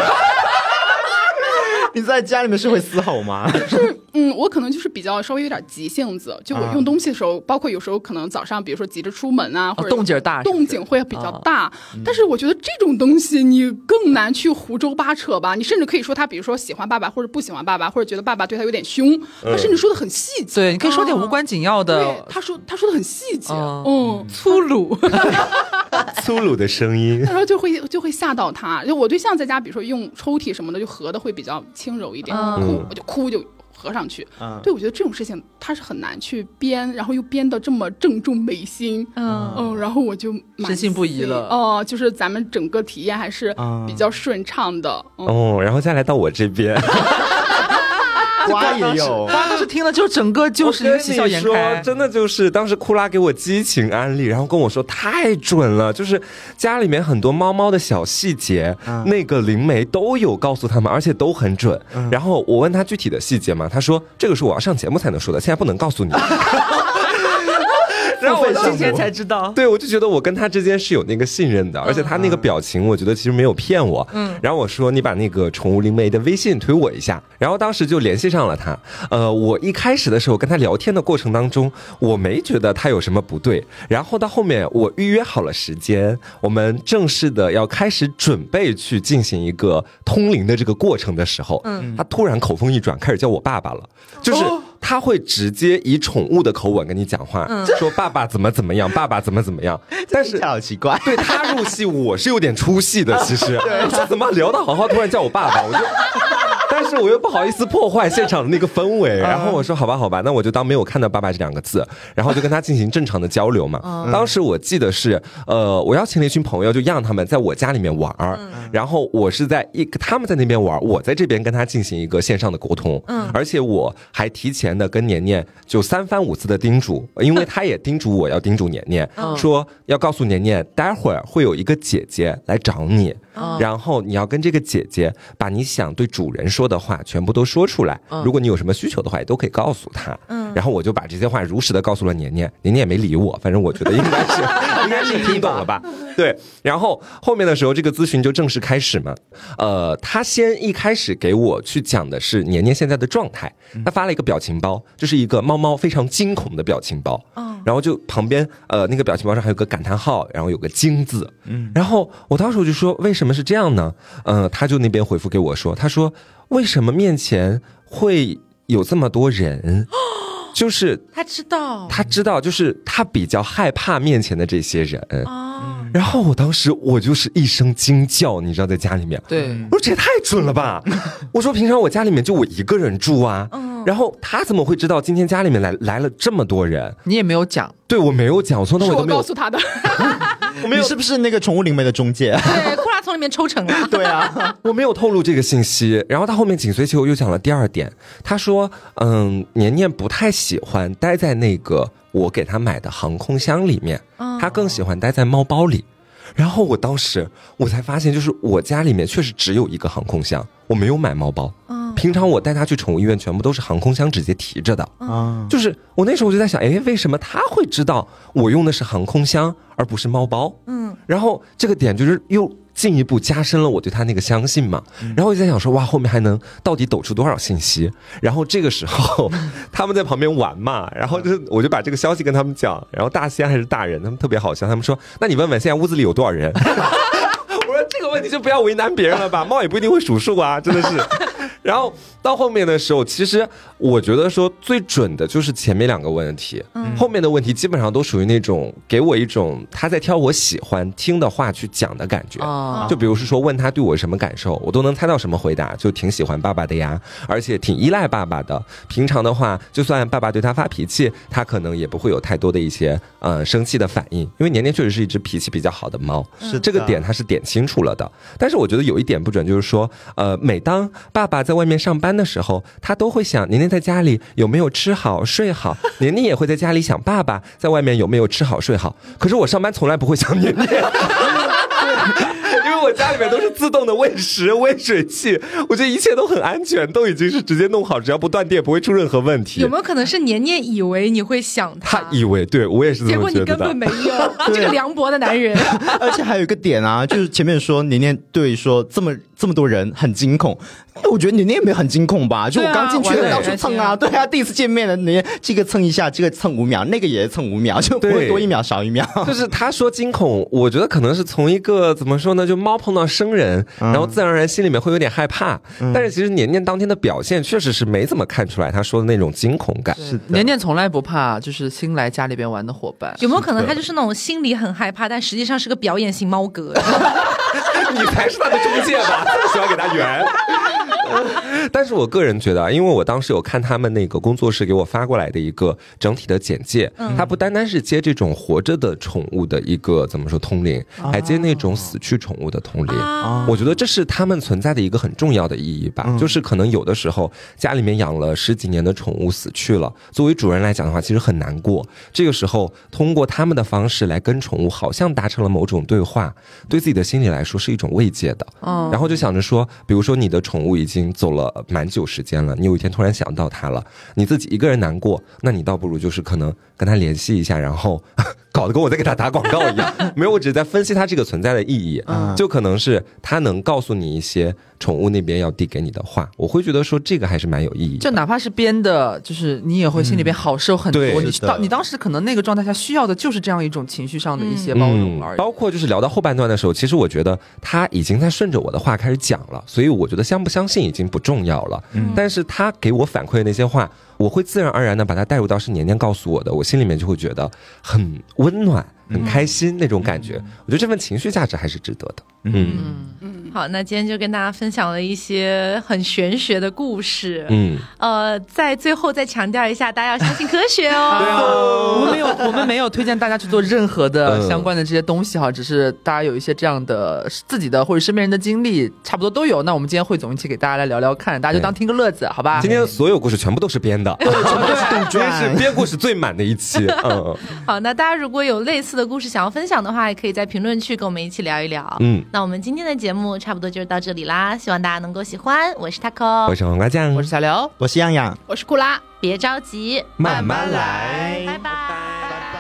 你在家里面是会嘶吼吗？<laughs> 就是嗯，我可能就是比较稍微有点急性子，就我用东西的时候，包括有时候可能早上，比如说急着出门啊，或者动静大，动静会比较大。但是我觉得这种东西你更难去胡诌八扯吧。你甚至可以说他，比如说喜欢爸爸或者不喜欢爸爸，或者觉得爸爸对他有点凶，他甚至说的很细节。对，你可以说点无关紧要的。他说他说的很细节，嗯，粗鲁，<laughs> 粗鲁的声音，然后就会就会吓到他。就我对象在家，比如说用抽屉什么的，就合的会比较轻柔一点，哭我就哭就。合上去，对我觉得这种事情他是很难去编，然后又编的这么郑重美心，嗯嗯，然后我就深信不疑了。哦，就是咱们整个体验还是比较顺畅的。哦，然后再来到我这边。<laughs> 瓜也有，瓜当时听了就整个就是一个喜笑颜开，真的就是当时库拉给我激情安利，然后跟我说太准了，就是家里面很多猫猫的小细节，那个灵媒都有告诉他们，而且都很准。然后我问他具体的细节嘛，他说这个是我要上节目才能说的，现在不能告诉你。<laughs> 然后我今天才知道，对我就觉得我跟他之间是有那个信任的，而且他那个表情，我觉得其实没有骗我。嗯，然后我说你把那个宠物灵媒的微信推我一下，然后当时就联系上了他。呃，我一开始的时候跟他聊天的过程当中，我没觉得他有什么不对。然后到后面我预约好了时间，我们正式的要开始准备去进行一个通灵的这个过程的时候，嗯，他突然口风一转，开始叫我爸爸了，就是。他会直接以宠物的口吻跟你讲话，说爸爸怎么怎么样，<laughs> 爸爸怎么怎么样。但是好奇怪，<laughs> 对他入戏，我是有点出戏的。其实，<laughs> 怎么聊的好好，突然叫我爸爸，我就。但是我又不好意思破坏现场的那个氛围，然后我说好吧好吧，那我就当没有看到爸爸这两个字，然后就跟他进行正常的交流嘛。当时我记得是，呃，我邀请了一群朋友，就让他们在我家里面玩儿，然后我是在一他们在那边玩，我在这边跟他进行一个线上的沟通，嗯，而且我还提前的跟年年就三番五次的叮嘱，因为 <laughs> 他也叮嘱我要叮嘱年年，说要告诉年年，待会儿会有一个姐姐来找你。然后你要跟这个姐姐把你想对主人说的话全部都说出来。如果你有什么需求的话，也都可以告诉她。嗯，然后我就把这些话如实的告诉了年年，年年也没理我。反正我觉得应该是 <laughs> 应该是听懂了吧？对。然后后面的时候，这个咨询就正式开始嘛。呃，他先一开始给我去讲的是年年现在的状态。他发了一个表情包，就是一个猫猫非常惊恐的表情包。嗯，然后就旁边呃那个表情包上还有个感叹号，然后有个惊字。嗯，然后我当时我就说为什么？怎么是这样呢？嗯，他就那边回复给我说，他说为什么面前会有这么多人？就是 <gasps> 他知道，他知道，就是他比较害怕面前的这些人。然后我当时我就是一声惊叫，你知道，在家里面，对，我说这也太准了吧！<laughs> 我说平常我家里面就我一个人住啊，嗯然后他怎么会知道今天家里面来来了这么多人？你也没有讲，对我没有讲，我从头到尾都没有告诉他的。<laughs> 我没有，是不是那个宠物灵媒的中介？对，库拉从里面抽成了。<laughs> 对啊，我没有透露这个信息。然后他后面紧随其后又讲了第二点，他说：“嗯，年年不太喜欢待在那个。”我给他买的航空箱里面，他更喜欢待在猫包里。然后我当时我才发现，就是我家里面确实只有一个航空箱，我没有买猫包。平常我带他去宠物医院，全部都是航空箱直接提着的啊。就是我那时候我就在想，哎，为什么他会知道我用的是航空箱而不是猫包？嗯，然后这个点就是又。进一步加深了我对他那个相信嘛，然后我就在想说，哇，后面还能到底抖出多少信息？然后这个时候 <laughs> 他们在旁边玩嘛，然后就我就把这个消息跟他们讲，然后大仙还是大人，他们特别好笑，他们说，那你问问现在屋子里有多少人？<laughs> 我说这个问题就不要为难别人了吧，猫也不一定会数数啊，真的是。然后到后面的时候，其实我觉得说最准的就是前面两个问题，后面的问题基本上都属于那种给我一种他在挑我喜欢听的话去讲的感觉。就比如是说问他对我什么感受，我都能猜到什么回答，就挺喜欢爸爸的呀，而且挺依赖爸爸的。平常的话，就算爸爸对他发脾气，他可能也不会有太多的一些呃生气的反应，因为年年确实是一只脾气比较好的猫，是这个点他是点清楚了的。但是我觉得有一点不准，就是说呃，每当爸爸在外面上班的时候，他都会想年年在家里有没有吃好睡好。<laughs> 年年也会在家里想爸爸在外面有没有吃好睡好。可是我上班从来不会想年年。<laughs> 因为我家里面都是自动的喂食、喂水器，我觉得一切都很安全，都已经是直接弄好，只要不断电不会出任何问题。有没有可能是年年以为你会想他？他以为，对我也是这么觉得。结果你根本没有，这个凉薄的男人。<laughs> 而且还有一个点啊，就是前面说年年对说这么这么多人很惊恐。我觉得你那也没很惊恐吧？就我刚进去到处蹭啊，对啊，第一次见面的你这个蹭一下，这个蹭五秒，那个也蹭五秒，就不会多一秒少一秒。<laughs> 就是他说惊恐，我觉得可能是从一个怎么说呢，就猫碰到生人，然后自然而然心里面会有点害怕。但是其实年年当天的表现确实是没怎么看出来他说的那种惊恐感。是年年从来不怕，就是新来家里边玩的伙伴。有没有可能他就是那种心里很害怕，但实际上是个表演型猫哥？<laughs> <laughs> 你才是他的中介吧？<laughs> 喜欢给他圆。<laughs> 但是我个人觉得啊，因为我当时有看他们那个工作室给我发过来的一个整体的简介，它不单单是接这种活着的宠物的一个怎么说通灵，还接那种死去宠物的通灵。我觉得这是他们存在的一个很重要的意义吧。就是可能有的时候家里面养了十几年的宠物死去了，作为主人来讲的话，其实很难过。这个时候通过他们的方式来跟宠物，好像达成了某种对话，对自己的心理来说是一种慰藉的。然后就想着说，比如说你的宠物已经经走了。蛮久时间了，你有一天突然想到他了，你自己一个人难过，那你倒不如就是可能跟他联系一下，然后 <laughs> 搞得跟我在给他打广告一样。<laughs> 没有，我只是在分析他这个存在的意义，就可能是他能告诉你一些。宠物那边要递给你的话，我会觉得说这个还是蛮有意义。就哪怕是编的，就是你也会心里边好受很多。你当你当时可能那个状态下需要的就是这样一种情绪上的一些包容而已。包括就是聊到后半段的时候，其实我觉得他已经在顺着我的话开始讲了，所以我觉得相不相信已经不重要了。嗯但是他给我反馈的那些话，我会自然而然的把它带入到是年年告诉我的，我心里面就会觉得很温暖。很开心那种感觉，我觉得这份情绪价值还是值得的。嗯嗯，好，那今天就跟大家分享了一些很玄学的故事。嗯，呃，在最后再强调一下，大家要相信科学哦。<laughs> 对啊，<laughs> 我们没有，我们没有推荐大家去做任何的相关的这些东西哈，只是大家有一些这样的自己的或者身边人的经历，差不多都有。那我们今天汇总一起给大家来聊聊看，大家就当听个乐子，好吧？今天所有故事全部都是编的，对，全部都是 <laughs> 杜撰，是编故事最满的一期。嗯，好，那大家如果有类似的故事想要分享的话，也可以在评论区跟我们一起聊一聊。嗯，那我们今天的节目差不多就是到这里啦，希望大家能够喜欢。我是 taco，我是黄瓜酱，我是小刘，我是样样，我是库拉。别着急，慢慢来，拜拜。